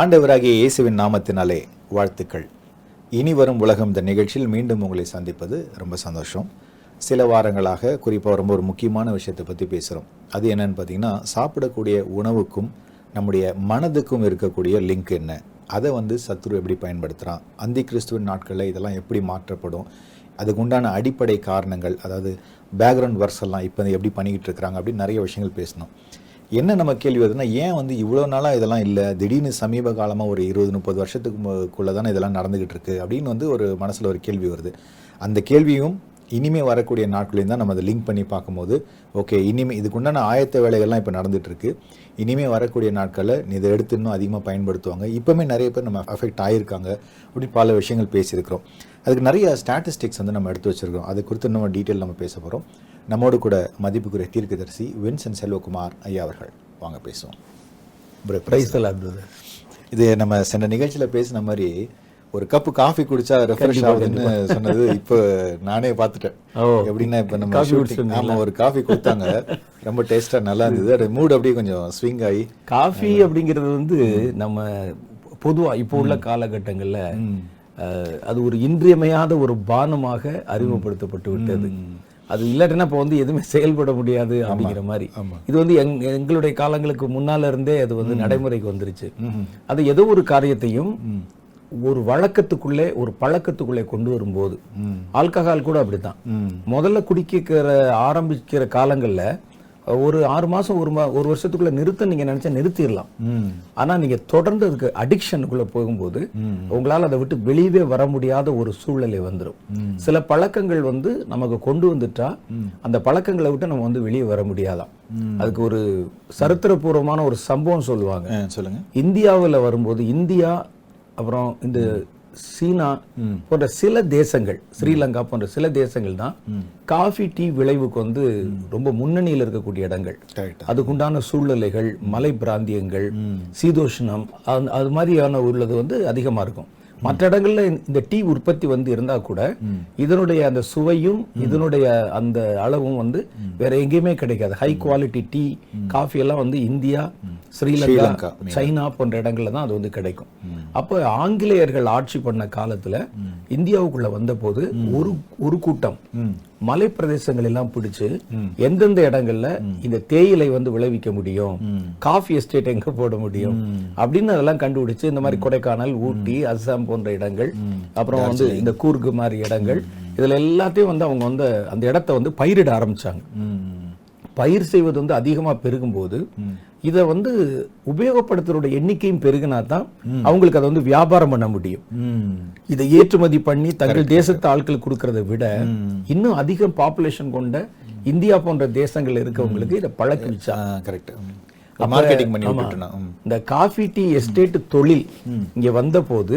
ஆண்டவராகிய இயேசுவின் நாமத்தினாலே வாழ்த்துக்கள். இனி வரும் உலகம் இந்த நிகழ்ச்சியில் மீண்டும் உங்களை சந்திப்பது ரொம்ப சந்தோஷம். சில வாரங்களாக குறிப்பாக ரொம்ப ஒரு முக்கியமான விஷயத்தை பற்றி பேசுகிறோம் அது என்னன்னு பார்த்தீங்கன்னா சாப்பிடக்கூடிய உணவுக்கும் நம்முடைய மனதுக்கும் இருக்கக்கூடிய லிங்க் என்ன? அதை வந்து சத்ரு எப்படி பயன்படுத்துகிறான் அந்தி கிறிஸ்துவின் நாட்களில் இதெல்லாம் எப்படி மாற்றப்படும்? அதுக்கு உண்டான அடிப்படை காரணங்கள் அதாவது பேக்ரவுண்ட் ஒர்க்ஸ் எல்லாம் இப்போ எப்படி பண்ணிக்கிட்டு இருக்கிறாங்க அப்படின்னு நிறைய விஷயங்கள் பேசணும். என்ன நம்ம கேள்வி வருதுன்னா ஏன் வந்து இவ்வளோ நாளாக இதெல்லாம் இல்லை? திடீர்னு சமீப காலமாக ஒரு இருபது முப்பது வருஷத்துக்குள்ளே தானே இதெல்லாம் நடந்துக்கிட்டு இருக்கு அப்படின்னு வந்து ஒரு மனசில் ஒரு கேள்வி வருது. அந்த கேள்வியும் இனிமே வரக்கூடிய நாட்களையும் தான் நம்ம அதை லிங்க் பண்ணி பார்க்கும்போது ஓகே இனிமே இதுக்கு உண்டான ஆயத்த வேலைகள்லாம் இப்போ நடந்துகிட்ருக்கு இனிமேல் வரக்கூடிய நாட்களில் இதை எடுத்து இன்னும் அதிகமாக பயன்படுத்துவாங்க. இப்போவுமே நிறைய பேர் நம்ம அஃபெக்ட் ஆகியிருக்காங்க அப்படி பல விஷயங்கள் பேசியிருக்கிறோம். அதுக்கு நிறைய ஸ்டாட்டிஸ்டிக்ஸ் வந்து நம்ம எடுத்து வச்சுருக்கோம் அது குறித்து நம்ம டீட்டெயில் நம்ம பேச போகிறோம் நம்மோடு கூட மதிப்புக்குரிய தீர்க்கதரிசி வின்சன் செல்வகுமார் ஐயா அவர்கள். வாங்க பேசுவோம். இது நம்ம சென்ற நிகழ்ச்சியில் பேசின மாதிரி ஒரு கப்பு காஃபி குடிச்சா ரெஃப்ரெஷ் ஆகுதுன்னு சொன்னது இப்போ நானே பார்த்துட்டேன். எப்படின்னா இப்போ நம்ம Coffee shooting- குடிச்சிட்டு ஆமா ஒரு காஃபி கொடுத்தாங்க. ரொம்ப டேஸ்டா நல்லா இருந்தது. அது மூட் அப்படியே கொஞ்சம் ஸ்விங் ஆகி. காஃபி அப்படிங்கிறது வந்து நம்ம பொதுவா இப்போ உள்ள காலகட்டங்கள்ல அது ஒரு இன்றியமையாத ஒரு பானமாக அறிமுகப்படுத்தப்பட்டு விட்டது. அது இல்லாட்டினா இப்போ வந்து எதுவுமே செயல்பட முடியாது அப்படிங்கிற மாதிரி. இது வந்து எங் எங்களுடைய காலங்களுக்கு முன்னால இருந்தே அது வந்து நடைமுறைக்கு வந்துருச்சு. அது ஏதோ ஒரு காரியத்தையும் ஒரு வழக்கத்துக்குள்ளே ஒரு பழக்கத்துக்குள்ளே கொண்டு வரும்போது ஆல்கஹால் கூட அப்படித்தான். முதல்ல குடிக்கிற ஆரம்பிக்கிற காலங்கள்ல ஒரு ஆறு மாசம் ஒரு மா- ஒரு வருஷத்துக்குள்ள நிறுத்த நீங்க நினைச்சா நிறுத்திடலாம். ஆனா நீங்க தொடர்ந்து அதுக்கு அடிக்ஷனுக்குள்ள போகும்போது உங்களால அதை விட்டு வெளியவே வர முடியாத ஒரு சூழ்நிலை வந்துடும் சில பழக்கங்கள் வந்து நமக்கு கொண்டு வந்துட்டா அந்த பழக்கங்களை விட்டு நம்ம வந்து வெளியே வர முடியாதாம். அதுக்கு ஒரு சரித்திரபூர்வமான ஒரு சம்பவம் சொல்லுவாங்க. சொல்லுங்க. இந்தியாவுல வரும்போது இந்தியா அப்புறம் இந்த சீனா போன்ற சில தேசங்கள் ஸ்ரீலங்கா போன்ற சில தேசங்கள் தான் காஃபி டீ விளைவுக்கு வந்து ரொம்ப முன்னணியில் இருக்கக்கூடிய இடங்கள். அதுக்குண்டான சூழ்நிலைகள் மலை பிராந்தியங்கள் சீதோஷ்ணம் அது- அது மாதிரியான உள்ளது வந்து அதிகமா இருக்கும். மற்ற இடங்கள்ல இந்த டீ உற்பத்தி வந்து இருந்தா கூட இதனுடைய அந்த சுவையும் இதனுடைய அந்த அளவும் வந்து வேற எங்கேயுமே கிடைக்காது. ஹை குவாலிட்டி டீ காஃபி எல்லாம் வந்து இந்தியா ஸ்ரீலங்கா சைனா போன்ற இடங்கள்ல தான் அது வந்து கிடைக்கும். அப்போ ஆங்கிலேயர்கள் ஆட்சி பண்ண காலத்துல இந்தியாவுக்குள்ள வந்தபோது ஒரு ஒரு கூட்டம் மலை பிரதேசங்கள் எல்லாம் பிடிச்சு எந்தெந்த இடங்கள்ல இந்த தேயிலை வந்து விளைவிக்க முடியும்? காஃபி எஸ்டேட் எங்க போட முடியும்? அப்படின்னு அதெல்லாம் கண்டுபிடிச்சு இந்த மாதிரி கொடைக்கானல் ஊட்டி அஸ்ஸாம் போன்ற இடங்கள் அப்புறம் வந்து இந்த கூர்கு மாதிரி இடங்கள். இதுல எல்லாத்தையும் வந்து அவங்க வந்து அந்த இடத்த வந்து பயிரிட ஆரம்பிச்சாங்க. பயிர் செய்வது வந்து அதிகமா பெருகும்போது இதை வந்து உபயோகப்படுத்துறோட எண்ணிக்கையும் பெருகினா தான் அவங்களுக்கு அதை வந்து வியாபாரம் பண்ண முடியும். இதை ஏற்றுமதி பண்ணி தங்கள் தேசத்து ஆட்கள் கொடுக்கறத விட இன்னும் அதிக பாப்புலேஷன் கொண்ட இந்தியா போன்ற தேசங்கள் இருக்கவங்களுக்கு இதை பழக்கி வச்சா கரெக்ட் மார்க்கெட்டிங் பண்ணி. இந்த காஃபி டீ எஸ்டேட் தொழில் இங்க வந்த போது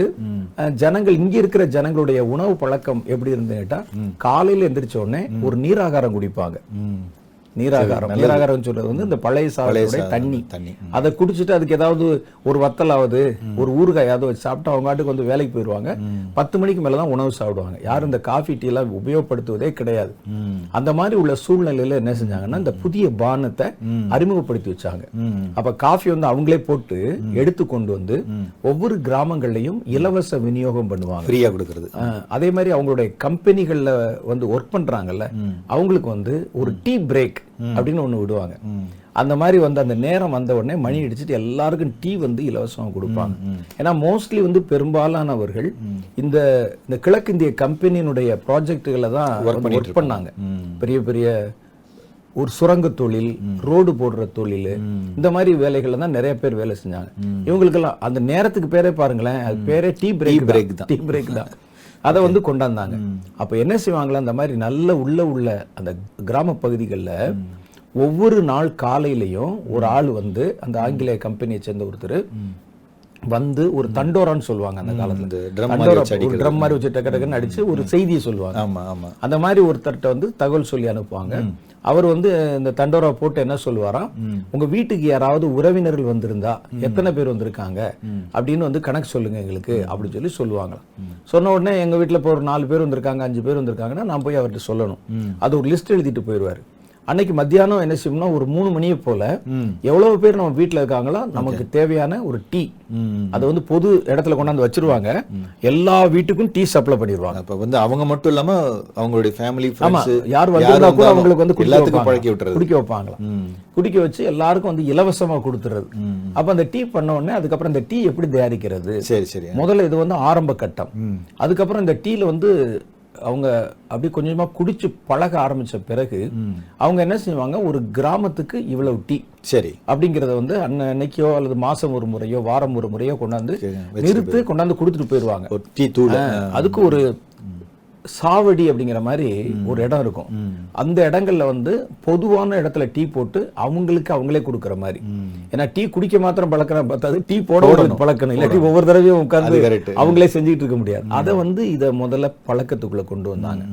ஜனங்கள் இங்க இருக்கிற ஜனங்களுடைய உணவு பழக்கம் எப்படி இருந்துன்னு கேட்டா காலையில எந்திரிச்ச உடனே ஒரு நீராகாரம் குடிப்பாங்க. நீராகாரம். நீராகாரம் சொல்றது வந்து இந்த பழைய சாதத்துடைய தண்ணி. தண்ணி. அதை குடிச்சிட்டு அதுக்கு ஏதாவது ஒரு வத்தலாவது ஒரு ஊறுகாயாவது வச்சு சாப்பிட்டு அவங்க ஆட்டுக்கு வந்து வேலைக்கு போயிடுவாங்க பத்து மணிக்கு மேல தான் உணவு சாப்பிடுவாங்க. யாரும் இந்த காஃபி டீ எல்லாம் உபயோகப்படுத்துவதே கிடையாது. அந்த மாதிரி உள்ள சூழ்நிலையில என்ன செஞ்சாங்கன்னா இந்த புதிய பானத்தை அறிமுகப்படுத்தி வச்சாங்க. அப்ப காஃபி வந்து அவங்களே போட்டு எடுத்து கொண்டு வந்து ஒவ்வொரு கிராமங்கள்லயும் இலவச விநியோகம் பண்ணுவாங்க. ஃப்ரீயா கொடுக்கறது. அதே மாதிரி அவங்களுடைய கம்பெனிகள்ல வந்து ஒர்க் பண்றாங்கல்ல அவங்களுக்கு வந்து ஒரு டீ பிரேக் அப்படின்னு ஒண்ணு விடுவாங்க. அந்த மாதிரி வந்து அந்த நேரம் வந்த உடனே மணி அடிச்சுட்டு எல்லாருக்கும் டீ வந்து இலவசமா கொடுப்பாங்க. ஏன்னா மோஸ்ட்லி வந்து பெரும்பாலானவர்கள் இந்த இந்த கிழக்கிந்திய கம்பெனியினுடைய ப்ராஜெக்டுகளை தான் ஒர்க் பண்ணாங்க. பெரிய பெரிய ஒரு சுரங்க தொழில் ரோடு போடுற தொழில் இந்த மாதிரி வேலைகள்ல தான் நிறைய பேர் வேலை செஞ்சாங்க. இவங்களுக்கெல்லாம் அந்த நேரத்துக்கு பேரே பாருங்களேன் அது பேரே டீ பிரேக் break தான். டீ பிரேக் தான். அதை வந்து கொண்டாந்தாங்க. அப்ப என்ன செய்வாங்களா? அந்த மாதிரி நல்ல உள்ள உள்ள அந்த கிராம பகுதிகளில் ஒவ்வொரு நாள் காலையிலையும் ஒரு ஆள் வந்து அந்த ஆங்கிலேய கம்பெனியை சேர்ந்த ஒருத்தர் வந்து ஒரு தண்டோரான்னு சொல்லுவாங்க அந்த காலத்துல. ட்ரம் மாதிரி வச்சு டக்கு டக்குன்னு அடிச்சு ஒரு செய்தியை சொல்லுவாங்க. ஆமா ஆமா. அந்த மாதிரி ஒருத்தர்கிட்ட வந்து தகவல் சொல்லி அனுப்புவாங்க. அவர் வந்து இந்த தண்டோரா போட்டு என்ன சொல்லுவாராம்? உங்க வீட்டுக்கு யாராவது உறவினர்கள் வந்திருந்தா எத்தனை பேர் வந்திருக்காங்க? அப்படின்னு வந்து கணக்கு சொல்லுங்க எங்களுக்கு அப்படின்னு சொல்லி சொல்லுவாங்க சொன்ன உடனே எங்க வீட்டுல இப்போ ஒரு நாலு பேர் வந்திருக்காங்க அஞ்சு பேர் வந்திருக்காங்கன்னா நான் போய் அவர்கிட்ட சொல்லணும். அது ஒரு லிஸ்ட் எழுதிட்டு போயிடுவாரு. அன்னைக்கு மத்தியானம் என்ன செய்யணும்னா ஒரு மூணு மணியை போல எவ்வளவு பேர் நம்ம வீட்ல இருக்காங்களோ நமக்கு தேவையான ஒரு டீ. அதை வந்து பொது இடத்துல கொண்டாந்து வச்சிருவாங்க. எல்லா வீட்டுக்கும் டீ சப்ளை பண்ணிடுவாங்க. அப்ப வந்து அவங்க மட்டும் இல்லாம அவங்களுடைய ஃபேமிலி ஆமா யார் வந்திருந்தா கூட அவங்களுக்கு வந்து எல்லாத்துக்கும். பழக்கி விட்டுறது. குடிக்க வைப்பாங்களாம் குடிக்க வச்சு எல்லாருக்கும் வந்து இலவசமா கொடுத்துறது. அப்ப அந்த டீ பண்ண உடனே அதுக்கப்புறம் இந்த டீ எப்படி தயாரிக்கிறது? சரி சரி. முதல்ல இது வந்து ஆரம்ப கட்டம். அதுக்கப்புறம் இந்த டீல வந்து அவங்க அப்படி கொஞ்சமா குடிச்சு பழக ஆரம்பிச்ச பிறகு அவங்க என்ன செய்வாங்க? ஒரு கிராமத்துக்கு இவ்வளவு டீ சரி. அப்படிங்கறத வந்து அன்ன- அன்னைக்கோ அல்லது மாசம் ஒரு முறையோ வாரம் ஒரு முறையோ கொண்டாந்து நிறுத்து கொண்டாந்து கொடுத்துட்டு போயிருவாங்க ஒரு டீ தூள். அதுக்கு ஒரு சாவடி அப்படிங்கிற மாதிரி ஒரு இடம் இருக்கும். அந்த இடங்கள்ல வந்து பொதுவான இடத்துல டீ போட்டு அவங்களுக்கு அவங்களே கொடுக்குற மாதிரி. ஏன்னா டீ குடிக்க மாத்திரம் பழக்கம் பார்த்தாது டீ போட பழக்கணும் இல்லாட்டி ஒவ்வொரு தடவையும் உட்கார்ந்து correct. அவங்களே செஞ்சுட்டு இருக்க முடியாது. அதை வந்து இத முதல்ல பழக்கத்துக்குள்ள கொண்டு வந்தாங்க.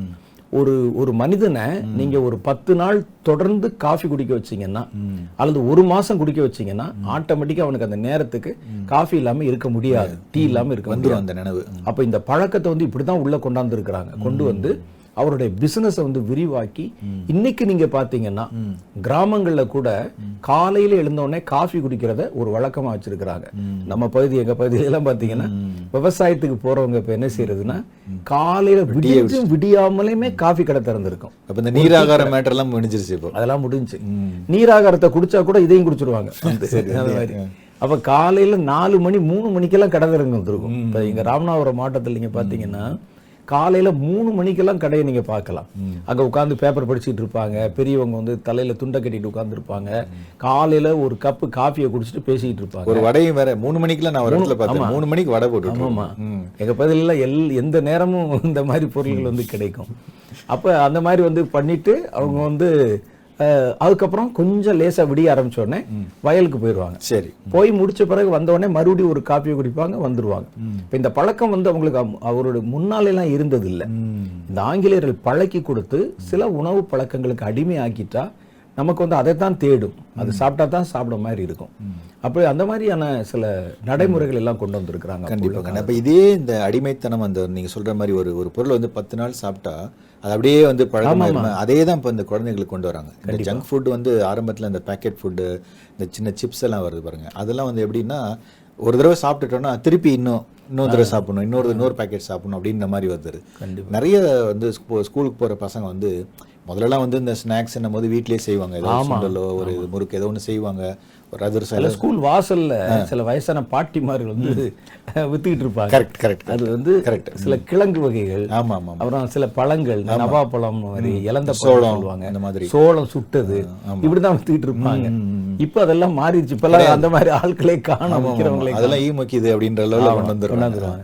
ஒரு ஒரு மனிதனை நீங்க ஒரு பத்து நாள் தொடர்ந்து காஃபி குடிக்க வச்சீங்கன்னா அல்லது ஒரு மாசம் குடிக்க வச்சீங்கன்னா ஆட்டோமேட்டிக்கா அவனுக்கு அந்த நேரத்துக்கு காஃபி இல்லாம இருக்க முடியாது. டீ இல்லாம இருக்க வந்துரும் அந்த நினைவு. அப்ப இந்த பழக்கத்தை வந்து இப்படிதான் உள்ள கொண்டாந்து இருக்கிறாங்க கொண்டு வந்து அவருடைய பிசினஸை வந்து விரிவாக்கி இன்னைக்கு நீங்க பாத்தீங்கன்னா கிராமங்கள்ல கூட காலையில எழுந்த உடனே காஃபி குடிக்கிறத ஒரு வழக்கமா வச்சிருக்கிறாங்க. நம்ம பகுதி எங்க பகுதியில எல்லாம் பாத்தீங்கன்னா விவசாயத்துக்கு போறவங்க இப்ப என்ன செய்யறதுன்னா காலையில விடியும் விடியாமலேயுமே காஃபி கடை திறந்திருக்கும். அப்ப இந்த நீராகார மேட்டர் எல்லாம் முடிஞ்சிருச்சு இப்போ. அதெல்லாம் முடிஞ்சு. நீராகாரத்தை குடிச்சா கூட இதையும் குடிச்சிருவாங்க. அந்த மாதிரி. அப்ப காலையில நாலு மணி மூணு மணிக்கெல்லாம் கடை திறந்து வந்துருக்கும் இப்ப இங்க ராமநாதபுரம் மாவட்டத்தில் நீங்க பாத்தீங்கன்னா காலையில மூணு மணிக்கெல்லாம் கடையை நீங்க பார்க்கலாம். அங்க உட்கார்ந்து பேப்பர் படிச்சிட்டு இருப்பாங்க. பெரியவங்க வந்து தலையில துண்டை கட்டிட்டு உட்கார்ந்து இருப்பாங்க காலையில ஒரு கப்பு காஃபியை குடிச்சிட்டு பேசிட்டு இருப்பாங்க. ஒரு வடையும் வேற. மூணு மணிக்குலாம் நான் ஒரு இடத்துல பார்த்தேன். மூணு மணிக்கு வடை போட்டு ஆமாமா. எங்க பகுதியில எல் எந்த நேரமும் இந்த மாதிரி பொருள்கள் வந்து கிடைக்கும். அப்ப அந்த மாதிரி வந்து பண்ணிட்டு அவங்க வந்து அதுக்கப்புறம் கொஞ்சம் லேசா விடிய ஆரம்பிச்ச உடனே வயலுக்கு போயிடுவாங்க சரி. போய் முடிச்ச பிறகு வந்த உடனே மறுபடியும் ஒரு காப்பியை குடிப்பாங்க வந்துருவாங்க. இப்ப இந்த பழக்கம் வந்து அவங்களுக்கு அவ- அவரோட முன்னால எல்லாம் இருந்தது இல்ல இந்த ஆங்கிலேயர்கள் பழக்கி கொடுத்து சில உணவு பழக்கங்களுக்கு அடிமை ஆக்கிட்டா நமக்கு வந்து அதை தான் தேடும். அது சாப்பிட்டா தான் சாப்பிட மாதிரி இருக்கும். அப்படி அந்த மாதிரியான சில நடைமுறைகள் எல்லாம் கொண்டு வந்திருக்கிறாங்க கண்டிப்பாங்க அப்ப இதே இந்த அடிமைத்தனம் அந்த நீங்க சொல்ற மாதிரி ஒரு ஒரு பொருள் வந்து பத்து நாள் சாப்பிட்டா அது அப்படியே வந்து பழக்கமாயிருமே அதே தான் இப்போ இந்த குழந்தைங்களுக்கு கொண்டு வராங்க. இந்த ஜங்க் ஃபுட் வந்து ஆரம்பத்துல இந்த பேக்கெட் ஃபுட்டு இந்த சின்ன சிப்ஸ் எல்லாம் வருது பாருங்க. அதெல்லாம் வந்து எப்படின்னா ஒரு தடவை சாப்பிட்டுட்டோம்னா திருப்பி இன்னும் இன்னொரு தடவை சாப்பிடணும் இன்னொரு இன்னொரு பேக்கெட் சாப்பிடணும் அப்படின்ற மாதிரி வருது. நிறைய வந்து ஸ்கூ- ஸ்கூலுக்கு போற பசங்க வந்து முதல்லலாம் வந்து இந்த ஸ்நாக்ஸ் என்னும் போது வீட்லயே செய்வாங்க. ஏதோ ஒரு முறுக்கு ஏதோ ஒன்று செய்வாங்க. ஒரு அதிரசம் சில ஸ்கூல் வாசல்ல சில வயசான பாட்டிமார்கள் வந்து வித்துக்கிட்டு இருப்பாங்க. கரெக்ட் கரெக்ட் அது வந்து Correct. சில கிழங்கு வகைகள் ஆமா ஆமா அப்புறம் சில பழங்கள் நவா பழம் மாதிரி பழம் சோளம் சொல்லுவாங்க. இந்த மாதிரி. சோளம் சுட்டது. இப்படிதான் வித்துக்கிட்டு இருப்பாங்க. இப்ப அதெல்லாம் மாறிடுச்சு. இப்பெல்லாம் அந்த மாதிரி ஆட்களே காணும் அதெல்லாம் ஈ மொக்கிது அப்படின்ற லெவலில் கொண்டு வந்துடுறாங்க.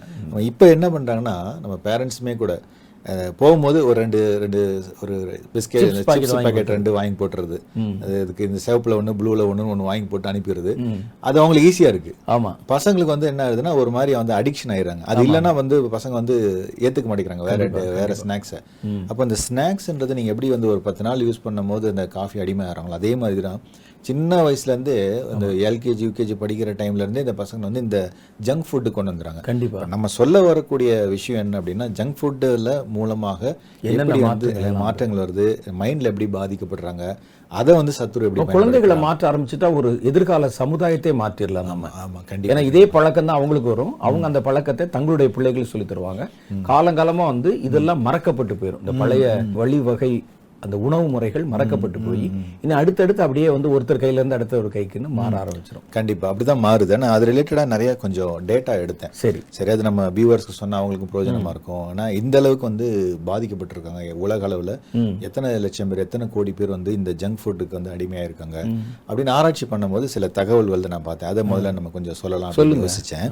இப்போ என்ன பண்றாங்கன்னா நம்ம பேரண்ட்ஸுமே கூட போகும்போது ஒரு ரெண்டு ரெண்டு ஒரு பிஸ்கெட் சிப்ஸ் பாக்கெட் ரெண்டு வாங்கி போட்டுறது. அது இதுக்கு இந்த சிவப்புல ஒன்று ப்ளூவில் ஒன்று ஒன்று வாங்கி போட்டு அனுப்பிடுறது. அது அவங்களுக்கு ஈஸியா இருக்கு. ஆமா. பசங்களுக்கு வந்து என்ன ஆகுதுன்னா ஒரு மாதிரி வந்து அடிக்ஷன் ஆயிடுறாங்க. அது இல்லைன்னா வந்து பசங்க வந்து ஏத்துக்க மாட்டேங்கிறாங்க. வேற வேற ஸ்நாக்ஸை அப்போ இந்த ஸ்நாக்ஸ்ன்றது நீங்க எப்படி வந்து ஒரு பத்து நாள் யூஸ் பண்ணும்போது இந்த காஃபி அடிமை ஆகிறாங்களோ அதே மாதிரி தான் சின்ன வயசுல இருந்து இந்த எல்கேஜி யூகேஜி படிக்கிற டைம்ல இருந்தே இந்த பசங்க வந்து இந்த ஜங்க் ஃபுட்டு கொண்டு வந்துறாங்க கண்டிப்பா. நம்ம சொல்ல வரக்கூடிய விஷயம் என்ன அப்படின்னா ஜங்க் ஃபுட்டில் மூலமாக எப்படி வந்து மாற்றங்கள் வருது மைண்ட்ல எப்படி பாதிக்கப்படுறாங்க அதை வந்து சத்துரு எப்படி குழந்தைகளை மாற்ற ஆரம்பிச்சுட்டா ஒரு எதிர்கால சமுதாயத்தை மாற்றிடலாம் நம்ம. ஆமா கண்டிப்பா. ஏன்னா இதே பழக்கம் தான் அவங்களுக்கு வரும். அவங்க அந்த பழக்கத்தை தங்களுடைய பிள்ளைகளுக்கு சொல்லி தருவாங்க. காலங்காலமா வந்து இதெல்லாம் மறக்கப்பட்டு போயிடும் இந்த பழைய வழிவகை அந்த உணவு முறைகள் மறக்கப்பட்டு போய் இன்னும் அடுத்தடுத்து அப்படியே வந்து ஒருத்தர் கையில இருந்து அடுத்த ஒரு கைக்குன்னு மாற ஆரம்பிச்சிடும் கண்டிப்பா அப்படிதான் மாறுது. ஆனா அது ரிலேட்டடா நிறைய கொஞ்சம் டேட்டா எடுத்தேன். சரி. சரி அது நம்ம வியூவர்ஸ்க்கு சொன்னா அவங்களுக்கும் பிரயோஜனமா இருக்கும். ஆனா இந்த அளவுக்கு வந்து பாதிக்கப்பட்டிருக்காங்க. உலக அளவுல எத்தனை லட்சம் பேர் எத்தனை கோடி பேர் வந்து இந்த ஜங்க் ஃபுட்டுக்கு வந்து அடிமையா இருக்காங்க அப்படின்னு ஆராய்ச்சி பண்ணும்போது சில தகவல் வந்து நான் பார்த்தேன். அதை முதல்ல நம்ம கொஞ்சம் சொல்லலாம் அப்படின்னு யோசிச்சேன்.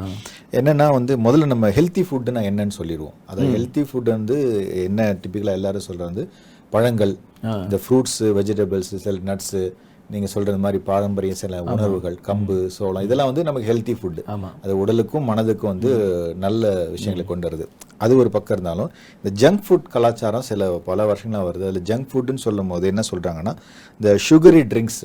என்னன்னா வந்து முதல்ல நம்ம ஹெல்த்தி ஃபுட்னா என்னன்னு சொல்லிடுவோம். அதாவது ஹெல்த்தி ஃபுட் வந்து என்ன டிப்பிக்கலா எல்லாரும் சொல்றது வந்து பழங்கள் இந்த ஃப்ரூட்ஸ் வெஜிடபிள்ஸ் சில நட்ஸு நீங்க சொல்றது மாதிரி பாரம்பரிய சில உணவுகள் கம்பு சோளம் இதெல்லாம் வந்து நமக்கு ஹெல்த்தி ஃபுட் ஆமா. அது உடலுக்கும் மனதுக்கும் வந்து நல்ல விஷயங்களை கொண்டு வருது. அது ஒரு பக்கம் இருந்தாலும் இந்த ஜங்க் ஃபுட் கலாச்சாரம் சில பல வருஷங்களா வருது. அதில் ஜங்க் ஃபுட்னு சொல்லும் போது என்ன சொல்றாங்கன்னா இந்த சுகரி ட்ரிங்க்ஸ்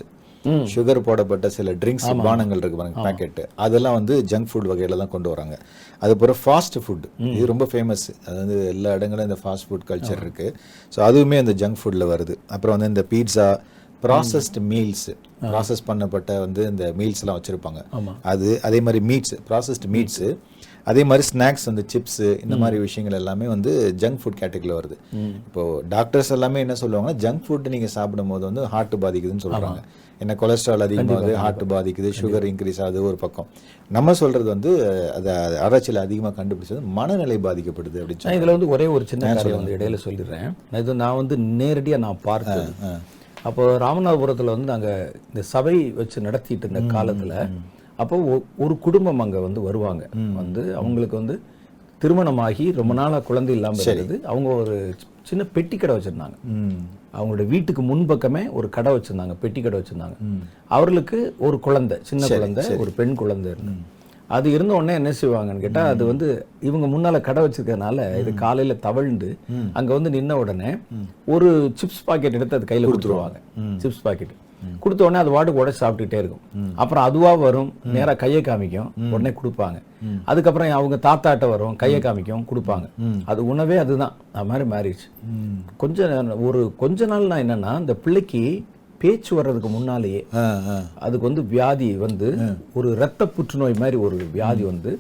சுகர் போடப்பட்ட சில ட்ரிங்க்ஸ் பானங்கள் இருக்கு பாருங்க பாக்கெட் அதெல்லாம் வந்து ஜங்க் ஃபுட் வகையில தான் கொண்டு வராங்க. அது பிறகு ஃபாஸ்ட் ஃபுட் இது ரொம்ப ஃபேமஸ் அது வந்து எல்லா இடங்களும் இந்த ஃபாஸ்ட் ஃபுட் கல்ச்சர் இருக்கு. ஸோ அதுவுமே இந்த ஜங்க் ஃபுட்ல வருது. அப்புறம் வந்து இந்த பீட்சா ப்ராசஸ்டு மீல்ஸ் ப்ராசஸ் பண்ணப்பட்ட வந்து இந்த மீல்ஸ்லாம் வச்சுருப்பாங்க. ஆமா. அது அதே மாதிரி மீட்ஸ் ப்ராசஸ்டு மீட்ஸு அதே மாதிரி ஸ்நாக்ஸ் வந்து சிப்ஸு இந்த மாதிரி விஷயங்கள் எல்லாமே வந்து ஜங்க் ஃபுட் கேட்டகரியில் வருது. இப்போ டாக்டர்ஸ் எல்லாமே என்ன சொல்லுவாங்கன்னா ஜங்க் ஃபுட் நீங்கள் சாப்பிடும் போது வந்து ஹார்ட் பாதிக்குதுன்னு சொல்றாங்க. என்ன கொலஸ்ட்ரால் அதிகமாகுது ஹார்ட் பாதிக்குது சுகர் இன்க்ரீஸ் ஆகுது ஒரு பக்கம். நம்ம சொல்றது வந்து அதை ஆராய்ச்சியில் அதிகமாக கண்டுபிடிச்சது மனநிலை பாதிக்கப்படுது அப்படின்னு இதுல வந்து ஒரே ஒரு சின்ன காரியம் வந்து இடையில சொல்லிடுறேன். இது நான் வந்து நேரடியா நான் பார்த்தது. அப்போ ராமநாதபுரத்துல வந்து நாங்க இந்த சபை வச்சு நடத்திட்டு இருந்த காலத்துல அப்போ ஒரு குடும்பம் அங்க வந்து வருவாங்க. வந்து அவங்களுக்கு வந்து திருமணமாகி ரொம்ப நாளா குழந்தை இல்லாம இருந்தது. அவங்க ஒரு சின்ன பெட்டி கடை வச்சிருந்தாங்க. அவங்களோட வீட்டுக்கு முன்பக்கமே ஒரு கடை வச்சிருந்தாங்க பெட்டி கடை வச்சிருந்தாங்க. அவர்களுக்கு ஒரு குழந்தை சின்ன குழந்தை ஒரு பெண் குழந்தை இருந்து அது இருந்த உடனே என்ன செய்வாங்கன்னு கேட்டா அது வந்து இவங்க முன்னால கடை வச்சிருக்கறனால இது காலையில தவழ்ந்து அங்க வந்து நின்ன உடனே ஒரு சிப்ஸ் பாக்கெட் எடுத்து அது கையில கொடுத்துருவாங்க. Chips packet. கொடுத்த உடனே அது வாட்டுக்கு உடச்சு சாப்பிட்டுட்டே இருக்கும். அப்புறம் அதுவா வரும் நேரா கையை காமிக்கும் உடனே கொடுப்பாங்க. அதுக்கப்புறம் அவங்க தாத்தாட்ட வரும் கையை காமிக்கும் கொடுப்பாங்க. அது உணவே அதுதான். அது மாதிரி மாறிடுச்சு. கொஞ்ச நேரம் ஒரு கொஞ்ச நாள் நான் என்னன்னா இந்த பிள்ளைக்கு பேச்சு வர்றதுக்கு முன்னாலேயே அதுக்கு வந்து வியாதி வந்து ஒரு இரத்த புற்றுநோய் மாதிரி ஒரு வியாதி வந்து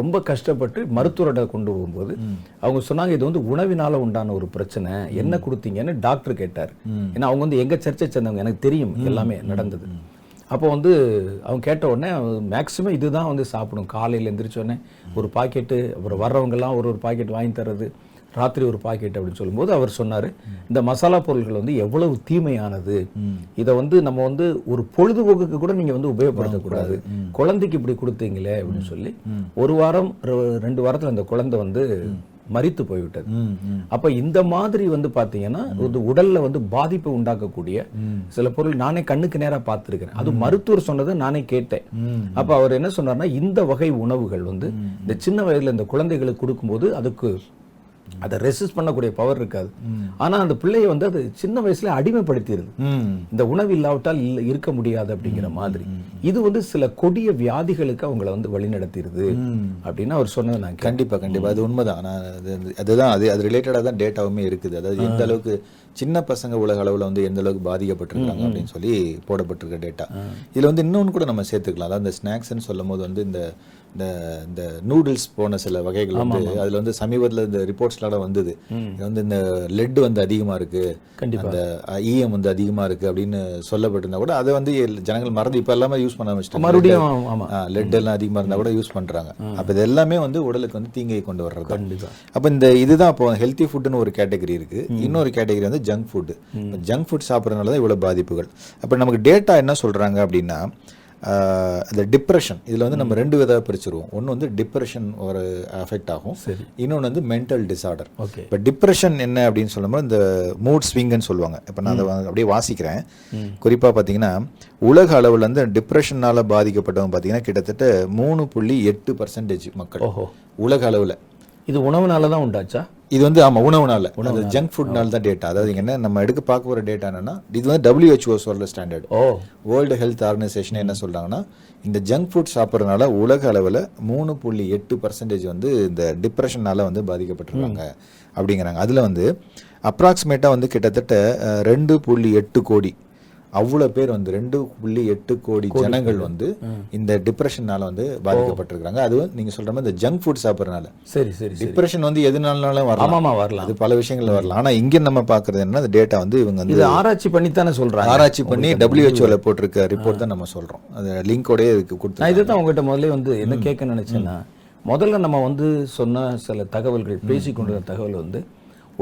ரொம்ப கஷ்டப்பட்டு மருத்துவர்கிட்ட கொண்டு போகும்போது அவங்க சொன்னாங்க இது வந்து உணவினால உண்டான ஒரு பிரச்சனை. என்ன கொடுத்தீங்கன்னு டாக்டர் கேட்டார். ஏன்னா அவங்க வந்து எங்க சர்ச்சை சேர்ந்தவங்க. எனக்கு தெரியும் எல்லாமே நடந்தது. அப்போ வந்து அவங்க கேட்ட உடனே மேக்சிமம் இதுதான் வந்து சாப்பிடும். காலையில் எந்திரிச்ச உடனே ஒரு பாக்கெட்டு அப்புறம் வர்றவங்கெல்லாம் ஒரு ஒரு பாக்கெட் வாங்கி தர்றது. ராத்திரி ஒரு பாக்கெட் அப்படின்னு சொல்லும்போது அவர் சொன்னாரு இந்த மசாலா பொருட்கள் வந்து எவ்வளவு தீமையானது. இதை வந்து நம்ம வந்து ஒரு பொழுதுபோக்குக்கு கூட நீங்க வந்து உபயோகப்படுத்தக்கூடாது. குழந்தைக்கு இப்படி கொடுத்தீங்களே அப்படின்னு சொல்லி ஒரு வாரம் ரெண்டு வாரத்துல அந்த குழந்தை வந்து மரித்து போய்விட்டது. அப்ப இந்த மாதிரி வந்து பாத்தீங்கன்னா ஒரு உடல்ல வந்து பாதிப்பை உண்டாக்கக்கூடிய சில பொருள் நானே கண்ணுக்கு நேரா பார்த்திருக்கிறேன் அது மருத்துவர் சொன்னதை நானே கேட்டேன். அப்ப அவர் என்ன சொன்னார்னா இந்த வகை உணவுகள் வந்து இந்த சின்ன வயதுல இந்த குழந்தைகளுக்கு கொடுக்கும்போது அதுக்கு அதை ரெசிஸ்ட் பண்ணக்கூடிய பவர் இருக்காது. ஆனா அந்த பிள்ளையை வந்து அது சின்ன வயசுல அடிமைப்படுத்திடுது இந்த உணவு இல்லாவிட்டால் இல்ல இருக்க முடியாது அப்படிங்கிற மாதிரி. இது வந்து சில கொடிய வியாதிகளுக்கு அவங்கள வந்து வழிநடத்திடுது அப்படின்னு அவர் சொன்னதை நான். கண்டிப்பா கண்டிப்பா. அது உண்மைதான். நான் அது அது- அதுதான் அது அது ரிலேட்டடாக தான் டேட்டாவுமே இருக்குது. அதாவது எந்த அளவுக்கு சின்ன பசங்க உலக அளவுல வந்து எந்த அளவுக்கு பாதிக்கப்பட்டிருக்காங்க அப்படின்னு சொல்லி போடப்பட்டிருக்க டேட்டா இதுல வந்து இன்னொன்று கூட நம்ம சேர்த்துக்கலாம். அதாவது இந்த ஸ்நாக்ஸ்ன்னு சொல்லும் போது வந்து இந்த இந்த இந்த நூடுல்ஸ் போன சில வகைகள் வந்து அதுல வந்து சமீபத்துல இந்த ரிப்போர்ட்ஸ்லாம் வந்தது. இது வந்து இந்த லெட் வந்து அதிகமா இருக்கு. கண்டிப்பா. அந்த ஈயம் வந்து அதிகமா இருக்கு அப்படின்னு சொல்லப்பட்டிருந்தா கூட அதை வந்து ஜனங்கள் மறந்து இப்ப எல்லாமே யூஸ் பண்ண ஆரம்பிச்சிட்டாங்க. மறுபடியும் லெட் எல்லாம் அதிகமா இருந்தா கூட யூஸ் பண்றாங்க. அப்ப இது எல்லாமே வந்து உடலுக்கு வந்து தீங்கை கொண்டு வர்றது. அப்ப இந்த இதுதான் இப்போ ஹெல்த்தி ஃபுட்னு ஒரு கேட்டகரி இருக்கு. இன்னொரு கேட்டகரி வந்து ஜங்க் ஃபுட் ஜங்க் ஃபுட் சாப்பிட்றதுனால தான் இவ்வளவு பாதிப்புகள். அப்ப நமக்கு டேட்டா என்ன சொல்றாங்க அப்படின்னா இந்த டிப்ரெஷன் இதுல வந்து நம்ம ரெண்டு விதமாக பிரிச்சிருவோம். ஒன்னு வந்து டிப்ரெஷன் ஒரு அஃபெக்ட் ஆகும். சரி. இன்னொன்னு வந்து மென்டல் டிசார்டர் ஓகே. இப்போ டிப்ரெஷன் என்ன அப்படின்னு சொல்லும்போது இந்த மூட் ஸ்விங்குன்னு சொல்லுவாங்க. இப்போ நான் அதை அப்படியே வாசிக்கிறேன். குறிப்பாக பார்த்தீங்கன்னா உலக அளவில் வந்து டிப்ரெஷனால் பாதிக்கப்பட்டவங்க பார்த்தீங்கன்னா கிட்டத்தட்ட மூணு புள்ளி எட்டு பர்சன்டேஜ் மக்கள். உலக அளவில். இது உணவுனால தான் உண்டாச்சா? இது வந்து ஆமாம் உணவுனால. அது ஜங்க் ஃபுட்னால தான் டேட்டா அதாவது இங்க என்ன நம்ம எடுக்க பார்க்க போகிற டேட்டா என்னன்னா இது வந்து WHO சொல்ற ஸ்டாண்டர்ட் ஓ. வேர்ல்டு ஹெல்த் ஆர்கனைசேஷன் என்ன சொல்றாங்கன்னா இந்த ஜங்க் ஃபுட் சாப்பிட்றதுனால உலக அளவில் மூணு புள்ளி எட்டு பர்சன்டேஜ் வந்து இந்த டிப்ரெஷனால வந்து பாதிக்கப்பட்டிருக்காங்க அப்படிங்கிறாங்க. அதில் வந்து அப்ராக்சிமேட்டாக வந்து கிட்டத்தட்ட ரெண்டு புள்ளி எட்டு கோடி அவ்வளோ பேர் வந்து ரெண்டு புள்ளி எட்டு கோடி ஜனங்கள் வந்து இந்த டிப்ரெஷனால வந்து பாதிக்கப்பட்டிருக்காங்க. அதுவும் நீங்க சொல்ற மாதிரி இந்த ஜங்க் ஃபுட் சாப்பிட்றதுனால. சரி சரி டிப்ரெஷன் வந்து எதுனாலும் வரலாம். வரலாம். அது பல விஷயங்கள்ல வரலாம். ஆனா இங்க நம்ம பாக்குறது என்ன அந்த டேட்டா வந்து இவங்க வந்து ஆராய்ச்சி பண்ணித்தானே சொல்றாங்க. ஆராய்ச்சி பண்ணி டபிள்யூஹெச்ஓல போட்டிருக்க ரிப்போர்ட் தான் நம்ம சொல்றோம். அது லிங்கோடயே இருக்கு நான் கொடுத்து இதை தான் உங்ககிட்ட முதல்ல வந்து என்ன கேட்க நினைச்சேன்னா முதல்ல நம்ம வந்து சொன்ன சில தகவல்கள் பேசி கொண்டிருந்த தகவல் வந்து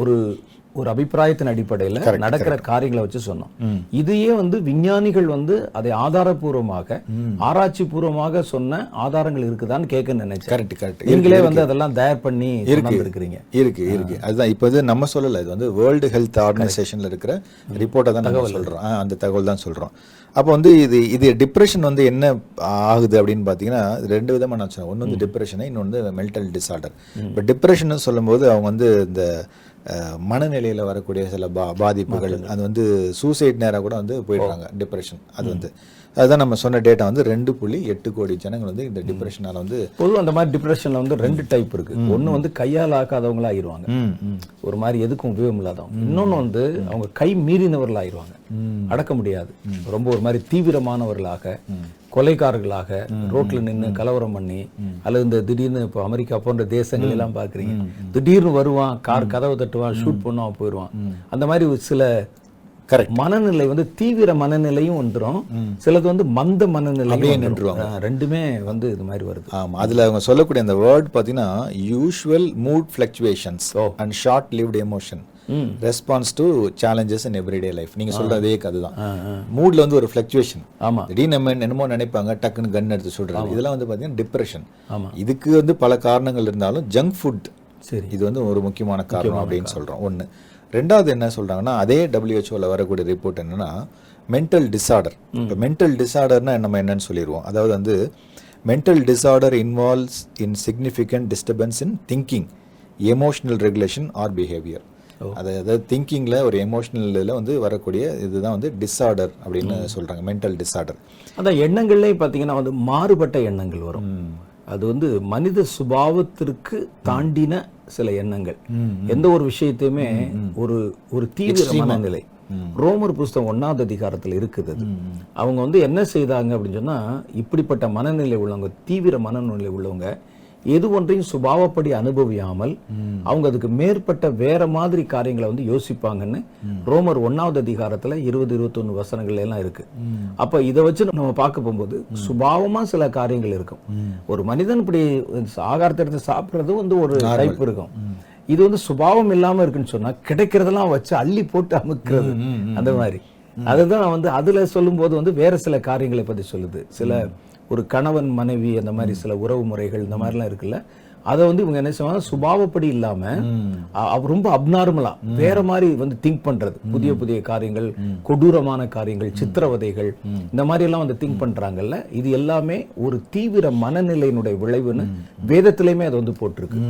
ஒரு ஒரு அபிப்பிராயத்தின் அடிப்படையில் நடக்கிற காரியங்களை வச்சு சொன்னோம். இதையே வந்து விஞ்ஞானிகள் வந்து அதை ஆதாரபூர்வமாக ஆராய்ச்சி பூர்வமாக சொன்ன ஆதாரங்கள் இருக்குதான்னு கேட்க நினைச்சேன். கரெக்ட் கரெக்ட் நீங்களே வந்து அதெல்லாம் தயார் பண்ணி இருக்கிறீங்க இருக்கு இருக்கு. அதுதான் இப்போ இது நம்ம சொல்லல இது வந்து வேர்ல்டு ஹெல்த் ஆர்கனைசேஷன்ல இருக்கிற ரிப்போர்ட்டை தான் நம்ம சொல்றோம். அந்த தகவல் தான் சொல்றோம். அப்போ வந்து இது இது டிப்ரெஷன் வந்து என்ன ஆகுது அப்படின்னு பார்த்தீங்கன்னா ரெண்டு விதமா நான் சொன்னேன். ஒன்று வந்து டிப்ரெஷன் இன்னொன்று மென்டல் டிசார்டர் இப்போ டிப்ரெஷன் சொல்லும்போது அவங்க வந்து இந்த மனநிலையில வரக்கூடிய சில பா பாதிப்புகள் அது வந்து சூசைட் நேராக கூட வந்து போயிடுறாங்க டிப்ரெஷன் அது வந்து அதுதான் நம்ம சொன்ன டேட்டா வந்து ரெண்டு புள்ளி எட்டு கோடி ஜனங்கள் வந்து இந்த டிப்ரெஷனால வந்து பொதுவாக அந்த மாதிரி டிப்ரெஷன்ல வந்து ரெண்டு டைப் இருக்கு. ஒண்ணு வந்து கையால் ஆக்காதவங்களா ம். ஒரு மாதிரி எதுக்கும் உபயோகம் இல்லாதவங்க இன்னொன்னு வந்து அவங்க கை மீறினவர்கள் ஆயிருவாங்க அடக்க முடியாது. ரொம்ப ஒரு மாதிரி தீவிரமானவர்களாக கொலைகாரர்களாக ரோட்ல நின்னு கலவரம் பண்ணி அல்லது இந்த திடீர்னு இப்போ அமெரிக்கா போன்ற தேசங்கள் எல்லாம் பாக்குறீங்க திடீர்னு வருவான் கார் கதவை தட்டுவான் ஷூட் பண்ணுவான் போயிடுவான். அந்த மாதிரி சில. மனநிலை வந்து தீவிர மனநிலையும் வந்துரும். சிலது வந்து மந்த வந்துரும். நின்றுவாங்க. ரெண்டுமே வந்து இது மாதிரி வருது. ஆமா அதுல அவங்க சொல்லக்கூடிய அந்த வேர்ட் பாத்தீங்கன்னா usual mood fluctuations and short lived emotion response to challenges in everyday life நீங்க சொல்றதே அதுதான் மூட்ல வந்து ஒரு ஃபிளக்சுவேஷன் ஆமா. திடீர்னு நம்ம என்னமோ நினைப்பாங்க டக்குன்னு கன் எடுத்து சொல்றாங்க இதெல்லாம் வந்து பாத்தீங்கன்னா டிப்ரெஷன் ஆமா. இதுக்கு வந்து பல காரணங்கள் இருந்தாலும் ஜங்க் ஃபுட் சரி. இது வந்து ஒரு முக்கியமான காரணம் அப்படின்னு சொல்றோம். ஒண்ணு. ரெண்டாவது என்ன சொல்றாங்கன்னா அதே டபிள்யூஹெச்ஓல வரக்கூடிய ரிப்போர்ட் என்னன்னா மென்டல் டிசார்டர் இப்போ மென்டல் டிசார்டர்னா நம்ம என்னன்னு சொல்லிடுவோம். அதாவது வந்து mental disorder involves in significant disturbance in thinking emotional regulation or behaviour அது அதாவது திங்கிங்கில் ஒரு எமோஷனல் இதில் வந்து வரக்கூடிய இதுதான் வந்து டிஸார்டர் அப்படின்னு சொல்றாங்க மென்டல் டிஸார்டர் அதான் எண்ணங்கள்லயே பார்த்தீங்கன்னா வந்து மாறுபட்ட எண்ணங்கள் வரும். அது வந்து மனித சுபாவத்திற்கு தாண்டின சில எண்ணங்கள். எந்த ஒரு விஷயத்தையுமே ஒரு ஒரு தீவிர மனநிலை ரோமர் புஸ்தகம் ஒன்னாவது அதிகாரத்துல இருக்குது அது. அவங்க வந்து என்ன செய்தாங்க அப்படின்னு சொன்னா இப்படிப்பட்ட மனநிலை உள்ளவங்க தீவிர மனநிலை உள்ளவங்க எது ஒன்றையும் சுபாவப்படி அனுபவியாமல் அவங்க அதுக்கு மேற்பட்ட வேற மாதிரி காரியங்களை வந்து யோசிப்பாங்கன்னு ரோமர் ஒன்னாவது அதிகாரத்துல இருபது இருபத்தொன்னு வசனங்கள் எல்லாம் இருக்கு. அப்ப இதை வச்சு நம்ம பார்க்க போகும்போது சுபாவமா சில காரியங்கள் இருக்கும். ஒரு மனிதன் இப்படி ஆகாரத்தை எடுத்து சாப்பிடுறது வந்து ஒரு டைப் இருக்கும். இது வந்து சுபாவம் இல்லாம இருக்குன்னு சொன்னா கிடைக்கிறதெல்லாம் வச்சு அள்ளி போட்டு அமுக்கிறது. அந்த மாதிரி. அதுதான் வந்து அதுல சொல்லும்போது வந்து வேற சில காரியங்களை பத்தி சொல்லுது. சில ஒரு கணவன் மனைவி அந்த மாதிரி சில உறவு முறைகள் இந்த மாதிரிலாம் இருக்குல்ல. அதை வந்து இவங்க என்ன செய்வாங்க? சுபாவப்படி இல்லாம ரொம்ப அப்நார்மலா வேற மாதிரி வந்து திங்க் பண்றது. புதிய புதிய காரியங்கள் கொடூரமான காரியங்கள் சித்திரவதைகள் இந்த மாதிரி எல்லாம் வந்து திங்க் பண்றாங்கல்ல. இது எல்லாமே ஒரு தீவிர மனநிலையினுடைய விளைவுன்னு வேதத்திலையுமே அது வந்து போட்டிருக்கு.